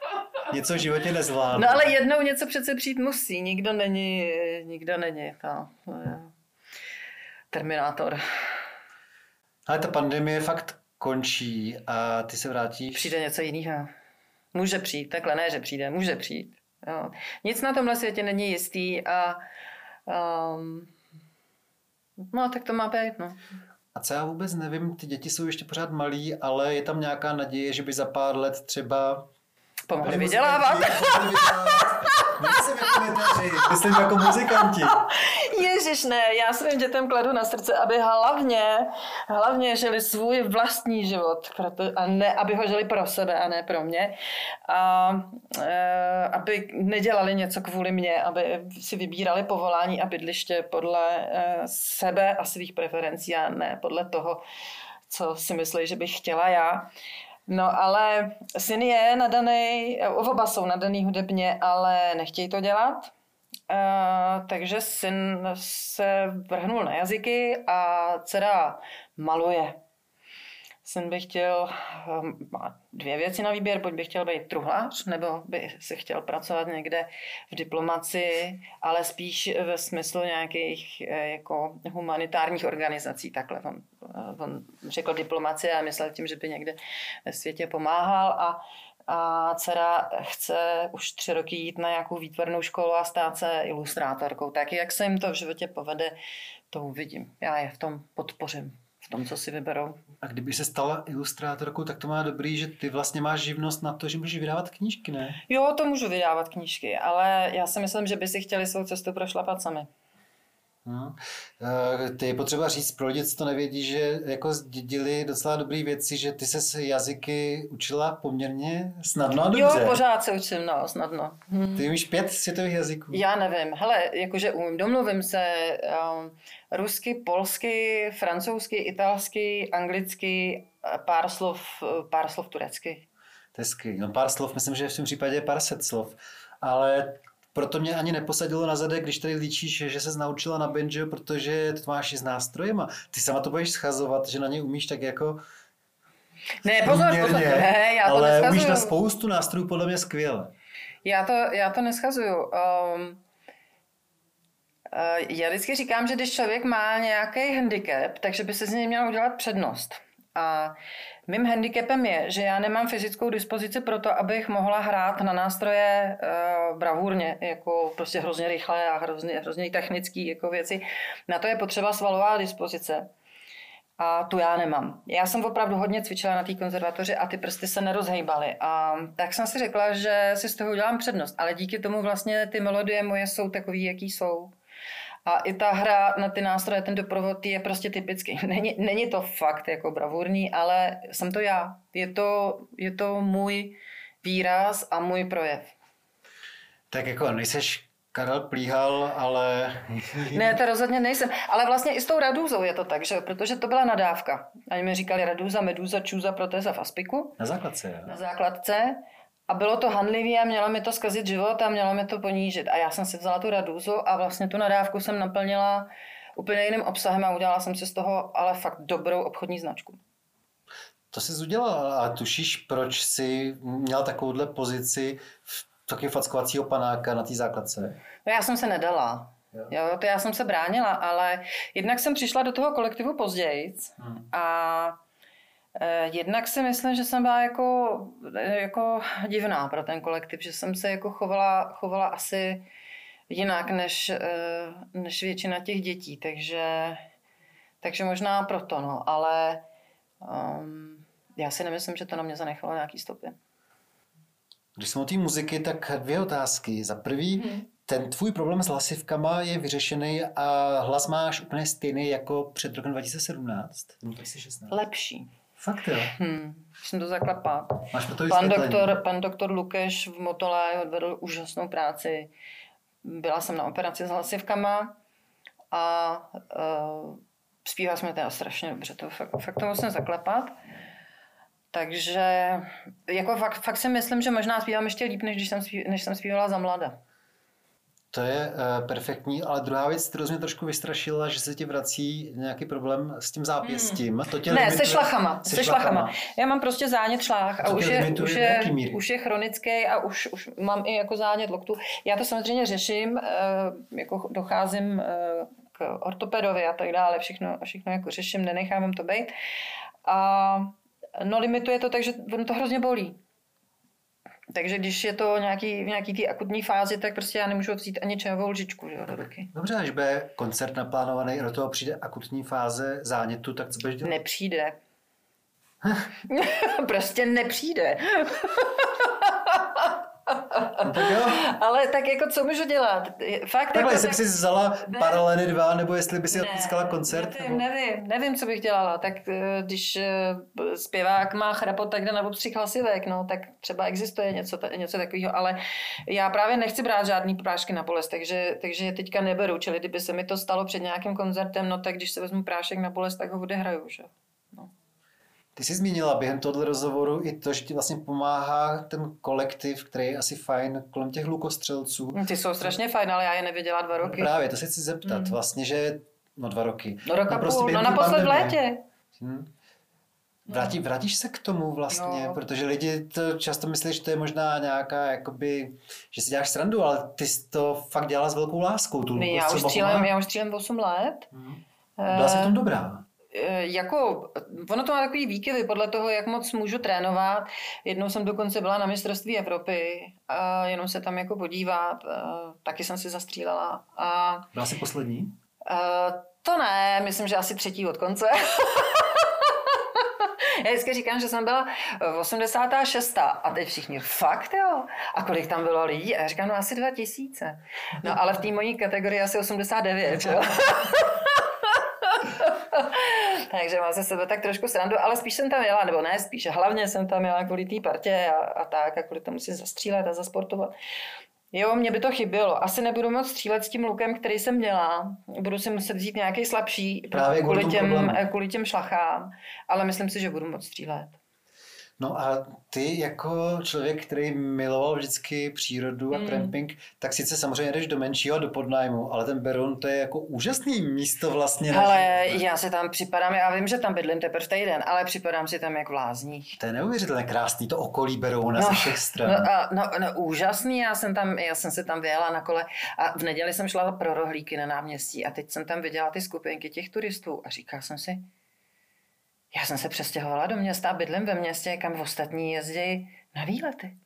něco v životě nezvládla. No ale jednou něco přece přijít musí. Nikdo není, nikdo není. To, to je Terminátor. Ale ta pandemie fakt končí a ty se vrátíš. Přijde něco jiného. Může přijít, takhle ne, že přijde, může přijít. Jo. Nic na tomhle světě není jistý a um, no tak to má být, no. A co já vůbec nevím, ty děti jsou ještě pořád malí, ale je tam nějaká naděje, že by za pár let třeba... Pomohli byli vydělávat. jako myslím jako muzikanti. Ježiš, ne, já svým dětem kladu na srdce, aby hlavně, hlavně žili svůj vlastní život, proto, a ne, aby ho žili pro sebe a ne pro mě. A e, aby nedělali něco kvůli mě, aby si vybírali povolání a bydliště podle e, sebe a svých preferencí a ne podle toho, co si myslí, že bych chtěla já. No ale syn je nadaný, oba jsou nadaný hudebně, ale nechtějí to dělat. Uh, takže syn se vrhnul na jazyky a dcera maluje. Jsem bych chtěl, um, má dvě věci na výběr, buď bych chtěl být truhlář, nebo by se chtěl pracovat někde v diplomaci, ale spíš ve smyslu nějakých eh, jako humanitárních organizací, takhle. On, eh, on řekl diplomaci a myslel tím, že by někde ve světě pomáhal a a dcera chce už tři roky jít na nějakou výtvarnou školu a stát se ilustrátorkou. Tak jak se jim to v životě povede, to uvidím. Já je v tom podpořím tom, co si vyberou. A kdyby se stala ilustrátorkou, tak to má dobrý, že ty vlastně máš živnost na to, že můžeš vydávat knížky, ne? Jo, to můžu vydávat knížky, ale já si myslím, že by si chtěli svou cestu prošlapat sami. No. Ty je potřeba říct pro lidi, co to nevědí, že jako zdědili docela dobré věci, že ty se jazyky učila poměrně snadno a dobře. Jo, pořád se učím, no, snadno. Hm. Ty umíš pět světových jazyků? Já nevím. Hele, jakože umím, domluvím se um, rusky, polsky, francouzsky, italsky, anglicky, pár slov, pár slov turecky. To je skvělý. No pár slov, myslím, že v tom případě je pár set slov. Ale proto mě ani neposadilo na zadek, když tady líčíš, že se naučila na banjo, protože to máš i s nástrojem a ty sama to budeš schazovat, že na ně umíš tak jako ne, pozor, pozor. Ne, já to ale neschazuju. umíš na spoustu nástrojů podle mě skvěle. Já to, já to neschazuju. Um, uh, já vždycky říkám, že když člověk má nějaký handicap, takže by se z něj měl udělat přednost. A mým handicapem je, že já nemám fyzickou dispozici pro to, abych mohla hrát na nástroje uh, bravurně, jako prostě hrozně rychle a hrozně, hrozně technický jako věci. Na to je potřeba svalová dispozice. A tu já nemám. Já jsem opravdu hodně cvičila na té konzervatoři a ty prsty se nerozhejbaly. A tak jsem si řekla, že si z toho udělám přednost. Ale díky tomu vlastně ty melodie moje jsou takový, jaký jsou. A i ta hra na ty nástroje, ten doprovod je prostě typický. Není, není to fakt jako bravurní, ale jsem to já. Je to, je to můj výraz a můj projev. Tak jako nejseš Karel Plíhal, ale... ne, to rozhodně nejsem. Ale vlastně i s tou radůzou je to tak, že? protože to byla nadávka. Ani mi říkali radůza, medúza, čůza, protéza v aspiku. Na základce, jo. Na základce. A bylo to handlivé a mělo mi to zkazit život a mělo mi to ponížit. A já jsem si vzala tu radůzu a vlastně tu nadávku jsem naplnila úplně jiným obsahem a udělala jsem si z toho ale fakt dobrou obchodní značku. To jsi udělala a tušíš, proč jsi měla takovouhle pozici v taky fackovacího panáka na té základce? No já jsem se nedala. Jo. jo, to já jsem se bránila, ale jednak jsem přišla do toho kolektivu později hmm. a jednak si myslím, že jsem byla jako, jako divná pro ten kolektiv, že jsem se jako chovala, chovala asi jinak než, eh, než většina těch dětí, takže, takže možná proto, no, ale um, já si nemyslím, že to na mě zanechalo nějaký stopy. Když jsme o té muziky, tak dvě otázky. Za prvý, hmm. ten tvůj problém s hlasivkama je vyřešený a hlas máš úplně stejný jako před rokem 2017? 2016. Lepší. Fakt jo? Hmm, jsem to zaklapá. Máš to pan doktor, pan doktor Lukeš v Motole odvedl úžasnou práci. Byla jsem na operaci s hlasivkama a uh, zpívala jsme teda strašně dobře. To fakt, fakt to musím zaklepat. Takže jako fakt, fakt si myslím, že možná zpívám ještě líp, než, když jsem, zpívala, než jsem zpívala za mlada. To je uh, perfektní, ale druhá věc, kterou mě trošku vystrašila, že se ti vrací nějaký problém s tím zápěstím. Hmm. To tě ne, limituje... se šlachama. Se, se šlachama. šlachama. Já mám prostě zánět šlách a už je, už, je, už je chronický a už, už mám i jako zánět loktu. Já to samozřejmě řeším, uh, jako docházím uh, k ortopedovi a tak dále, všechno, všechno jako řeším, nenechávám to být. A no limituje to tak, že to hrozně bolí. Takže když je to nějaký, v nějaký té akutní fázi, tak prostě já nemůžu vzít ani čajovou lžičku že, do ruky. Dobře, až bude koncert naplánovaný a do toho přijde akutní fáze zánětu, tak co budeš dělat? Nepřijde. prostě nepřijde. Tak jo. Ale tak jako co můžu dělat? Fakt Takhle, jako, jestli tak... si vzala ne. paralely dva, nebo jestli by si ne, odpískala koncert? Nevím, nebo... nevím, nevím, co bych dělala. Tak eh, když eh, zpěvák má chrapot, tak jde na obstřih hlasivek, no, tak třeba existuje něco, něco takového, ale já právě nechci brát žádný prášky na bolest, takže, takže je teďka neberu, čili kdyby se mi to stalo před nějakým koncertem, no tak když se vezmu prášek na bolest, tak ho odehraju, že? No. Ty jsi zmínila během tohoto rozhovoru i to, že ti vlastně pomáhá ten kolektiv, který je asi fajn kolem těch lukostřelců. Ty jsou strašně fajn, ale já je neviděla dva roky. Právě, to se chci zeptat. Mm. Vlastně, že no dva roky. No roka no, prostě půl, no naposled v létě. Hmm. Vrátí, vrátíš se k tomu vlastně, Jo. protože lidi to často myslí, že to je možná nějaká, jakoby, že si děláš srandu, ale ty jsi to fakt dělala s velkou láskou. Tu já už střílem, já už střílem 8 let. Mhm. Byla jsi v tom dobrá. Eh, Jako, ono to má takový výkyvy podle toho, jak moc můžu trénovat. Jednou jsem dokonce byla na mistrovství Evropy a jenom se tam jako podívat. eh, Taky jsem si zastřílela. A Byla jsi poslední? eh, to ne, myslím, že asi třetí od konce. Já vždycky říkám, že jsem byla v 86. A teď všichni, fakt jo? A kolik tam bylo lidí? A já říkám, no asi 2000. No ale v té mojí kategorii asi 89, jo? Takže mám ze sebe tak trošku srandu, ale spíš jsem tam jela, nebo ne spíš, hlavně jsem tam jela kvůli té partě a, a tak, a kvůli tomu si zastřílet a zasportovat. Jo, mě by to chybělo. Asi nebudu moc střílet s tím lukem, který jsem měla. Budu si muset vzít nějaký slabší Právě kvůli těm, problému. kvůli těm šlachám, ale myslím si, že budu moc střílet. No a ty jako člověk, který miloval vždycky přírodu a Mm. tramping, tak sice samozřejmě jdeš do menšího, do podnájmu, ale ten Beroun to je jako úžasný místo vlastně. Ale já se tam připadám, já vím, že tam bydlím teprve týden, ale připadám si tam jak v lázních. To je neuvěřitelně krásný, to okolí Berouna ze všech stran. No, a, no, no, úžasný, já jsem, tam, já jsem se tam vyjela na kole a v neděli jsem šla pro rohlíky na náměstí a teď jsem tam viděla ty skupinky těch turistů a říkala jsem si, já jsem se přestěhovala do města a bydlím ve městě, kam ostatní jezdí na výlety.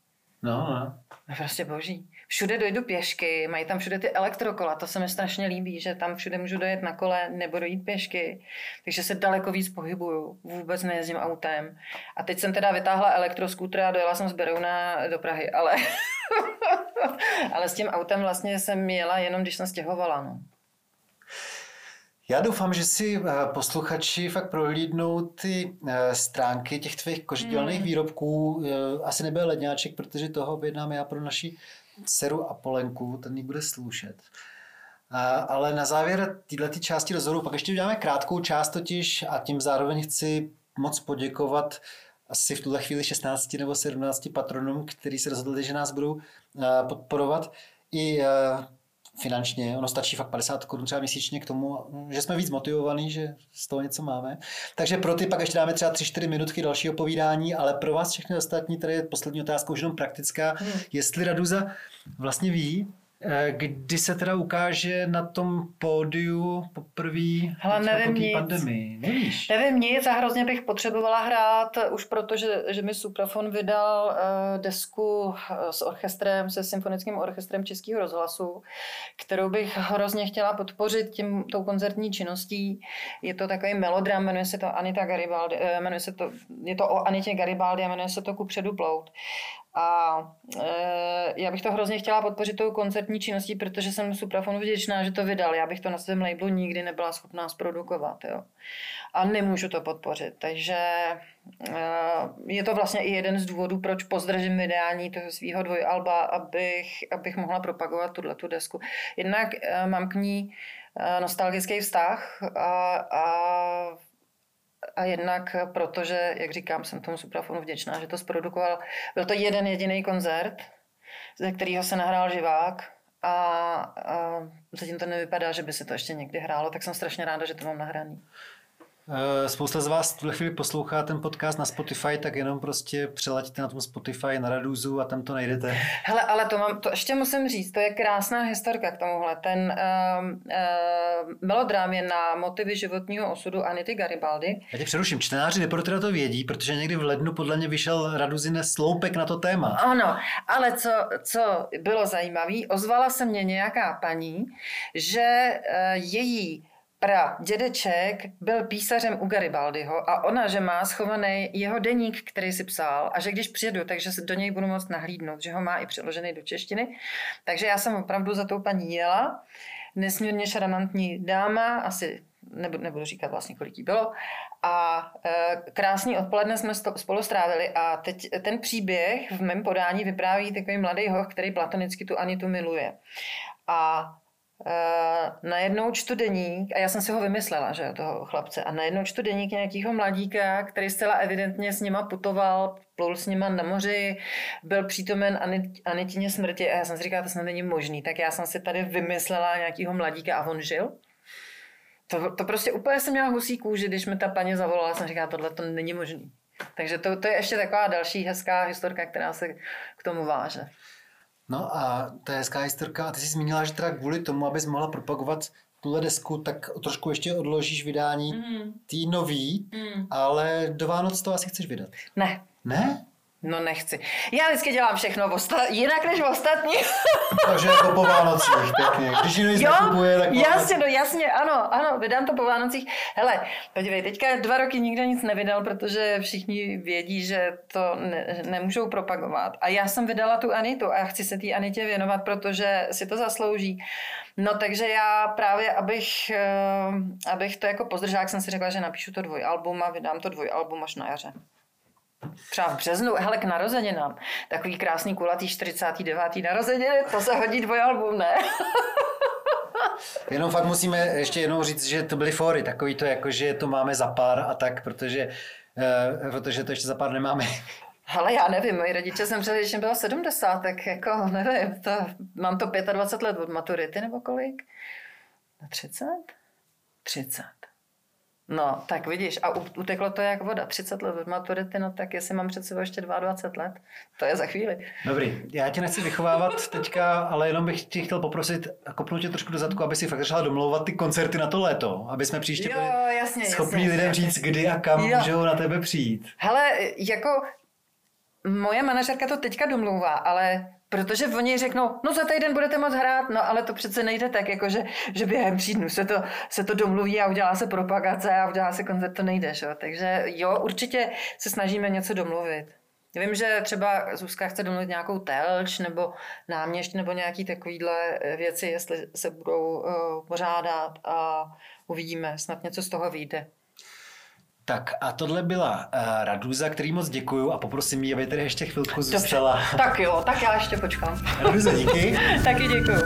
No, no. No prostě boží. Všude dojdu pěšky, mají tam všude ty elektrokola, to se mi strašně líbí, že tam všude můžu dojet na kole nebo dojít pěšky, takže se daleko víc pohybuju, vůbec nejezdím autem. A teď jsem teda vytáhla elektroskútr a dojela jsem z Berouna do Prahy, ale, ale s tím autem vlastně jsem jela jenom, když jsem stěhovala. No. Já doufám, že si eh, posluchači fakt prohlídnou ty eh, stránky těch tvých kožedělných Hmm. výrobků. Eh, Asi nebude ledňáček, protože toho objednám já pro naši dceru a Polenku, ten jí bude slušet. Ale na závěr této části rozhovoru pak ještě uděláme krátkou část totiž a tím zároveň chci moc poděkovat asi v tuhle chvíli 16 nebo 17 patronům, kteří se rozhodli, že nás budou podporovat i finančně. Ono stačí fakt 50 korun třeba měsíčně k tomu, že jsme víc motivovaní, že z toho něco máme. Takže pro ty pak ještě dáme třeba 3-4 minutky dalšího povídání, ale pro vás všechny ostatní, tady je poslední otázka už jenom praktická. Hmm. Jestli Raduza vlastně ví, kdy se teda ukáže na tom pódiu poprvé Hele, nevím po nic. pandemii? Nevíš? Nevím nic a hrozně bych potřebovala hrát, už protože že mi Suprafon vydal uh, desku eh, s orchestrem, se symfonickým orchestrem Českého rozhlasu, kterou bych hrozně chtěla podpořit tím, tou koncertní činností. Je to takový melodram, jmenuje se to Anita Garibaldi, eh, jmenuje se to, je to o Anitě Garibaldi a jmenuje se to Kupředu plout. A e, já bych to hrozně chtěla podpořit tou koncertní činností, protože jsem Suprafonu vděčná, že to vydal. Já bych to na svém labelu nikdy nebyla schopná zprodukovat. Jo. A nemůžu to podpořit. Takže e, je to vlastně i jeden z důvodů, proč pozdržím vydání toho svého dvojalba, abych, abych mohla propagovat tuhle tu desku. Jednak e, mám k ní nostalgický vztah a, a a jednak protože, jak říkám, jsem tomu Suprafonu vděčná, že to zprodukoval. Byl to jeden jediný koncert, ze kterého se nahrál živák a, a zatím to nevypadá, že by se to ještě někdy hrálo, tak jsem strašně ráda, že to mám nahraný. Eh, Spousta z vás v tuhle chvíli poslouchá ten podcast na Spotify, tak jenom prostě přelaďte na tom Spotify na Raduzu a tam to najdete. Hele, ale to, mám, to ještě musím říct, to je krásná historka k tomuhle. Ten um, uh, melodrám je na motivy životního osudu Anity Garibaldi. Já tě přeruším, čtenáři Reportera to vědí, protože někdy v lednu podle mě vyšel Raduzine sloupek na to téma. Ano, ale co, co bylo zajímavé, ozvala se mně nějaká paní, že uh, její pra dědeček byl písařem u Garibaldiho a ona, že má schovaný jeho deník, který si psal a že když přijedu, takže se do něj budu moct nahlídnout, že ho má i přeložený do češtiny. Takže já jsem opravdu za tou paní jela. Nesmírně šarmantní dáma, asi nebudu, nebudu říkat vlastně, kolik jí bylo. A e, krásný odpoledne jsme sto, spolu strávili a teď ten příběh v mém podání vypráví takový mladý hoch, který platonicky tu Anitu miluje. A Uh, najednou čtu deník, a já jsem si ho vymyslela, že toho chlapce, a najednou čtu deník nějakého mladíka, který zcela evidentně s nima putoval, plul s nima na moři, byl přítomen Anit, Anitině smrti a já jsem si říkala, to snad není možný, tak já jsem si tady vymyslela nějakého mladíka a on žil. To, to prostě úplně jsem měla husí kůži, když mi ta paní zavolala, jsem říkala, tohle to není možný. Takže to, to je ještě taková další hezká historka, která se k tomu váže. No a to je hezká historka. A ty jsi zmínila, že teda kvůli tomu, abys mohla propagovat tuhle desku, tak trošku ještě odložíš vydání mm. tý nový, mm. ale do Vánoc to asi chceš vydat. Ne. Ne? No nechci. Já vždycky dělám všechno osta- jinak než ostatní. Takže jako po Vánocích, pěkně. Když jiný nekupuje, tak... Jasně, no jasně, ano, ano, vydám to po Vánocích. Hele, podívej, teďka dva roky nikdo nic nevydal, protože všichni vědí, že to ne, nemůžou propagovat. A já jsem vydala tu Anitu a já chci se té Anitě věnovat, protože si to zaslouží. No takže já právě, abych, eh, abych to jako pozdržela, jak jsem si řekla, že napíšu to dvojalbum a vydám to dvojalbum až na jaře třeba v březnu, hele, k narozeninám. Takový krásný kulatý 49. narozeniny, to se hodí dvojalbum, ne? Jenom fakt musíme ještě jednou říct, že to byly fóry, takový to jako, že to máme za pár a tak, protože, uh, protože to ještě za pár nemáme. Ale já nevím, moji rodiče jsem především bylo 70, tak jako nevím, to, mám to 25 let od maturity nebo kolik? Na 30? 30. No, tak vidíš, a uteklo to jak voda. 30 let od maturity, no tak jestli mám před sebou ještě 22 let, to je za chvíli. Dobrý, já tě nechci vychovávat teďka, ale jenom bych tě chtěl poprosit kopnout tě trošku do zadku, aby si fakt začala domlouvat ty koncerty na to léto, aby jsme příště jo, jasně, schopni jasně, lidem jasně. říct, kdy a kam jo. můžou na tebe přijít. Hele, jako moje manažerka to teďka domlouvá, ale Protože oni řeknou, no za týden budete moc hrát, no ale to přece nejde tak, jako že, že během tří dnů se to, se to domluví a udělá se propagace a udělá se koncert, to nejde, že? Takže jo, určitě se snažíme něco domluvit. Vím, že třeba Zuzka chce domluvit nějakou telč nebo náměšť nebo nějaký takovýhle věci, jestli se budou uh, pořádat a uvidíme, snad něco z toho vyjde. Tak a tohle byla uh, Raduza, který moc děkuju a poprosím ji, aby tady ještě chvilku zůstala. Dobře. Tak jo, tak já ještě počkám. Raduza, díky. Taky děkuju.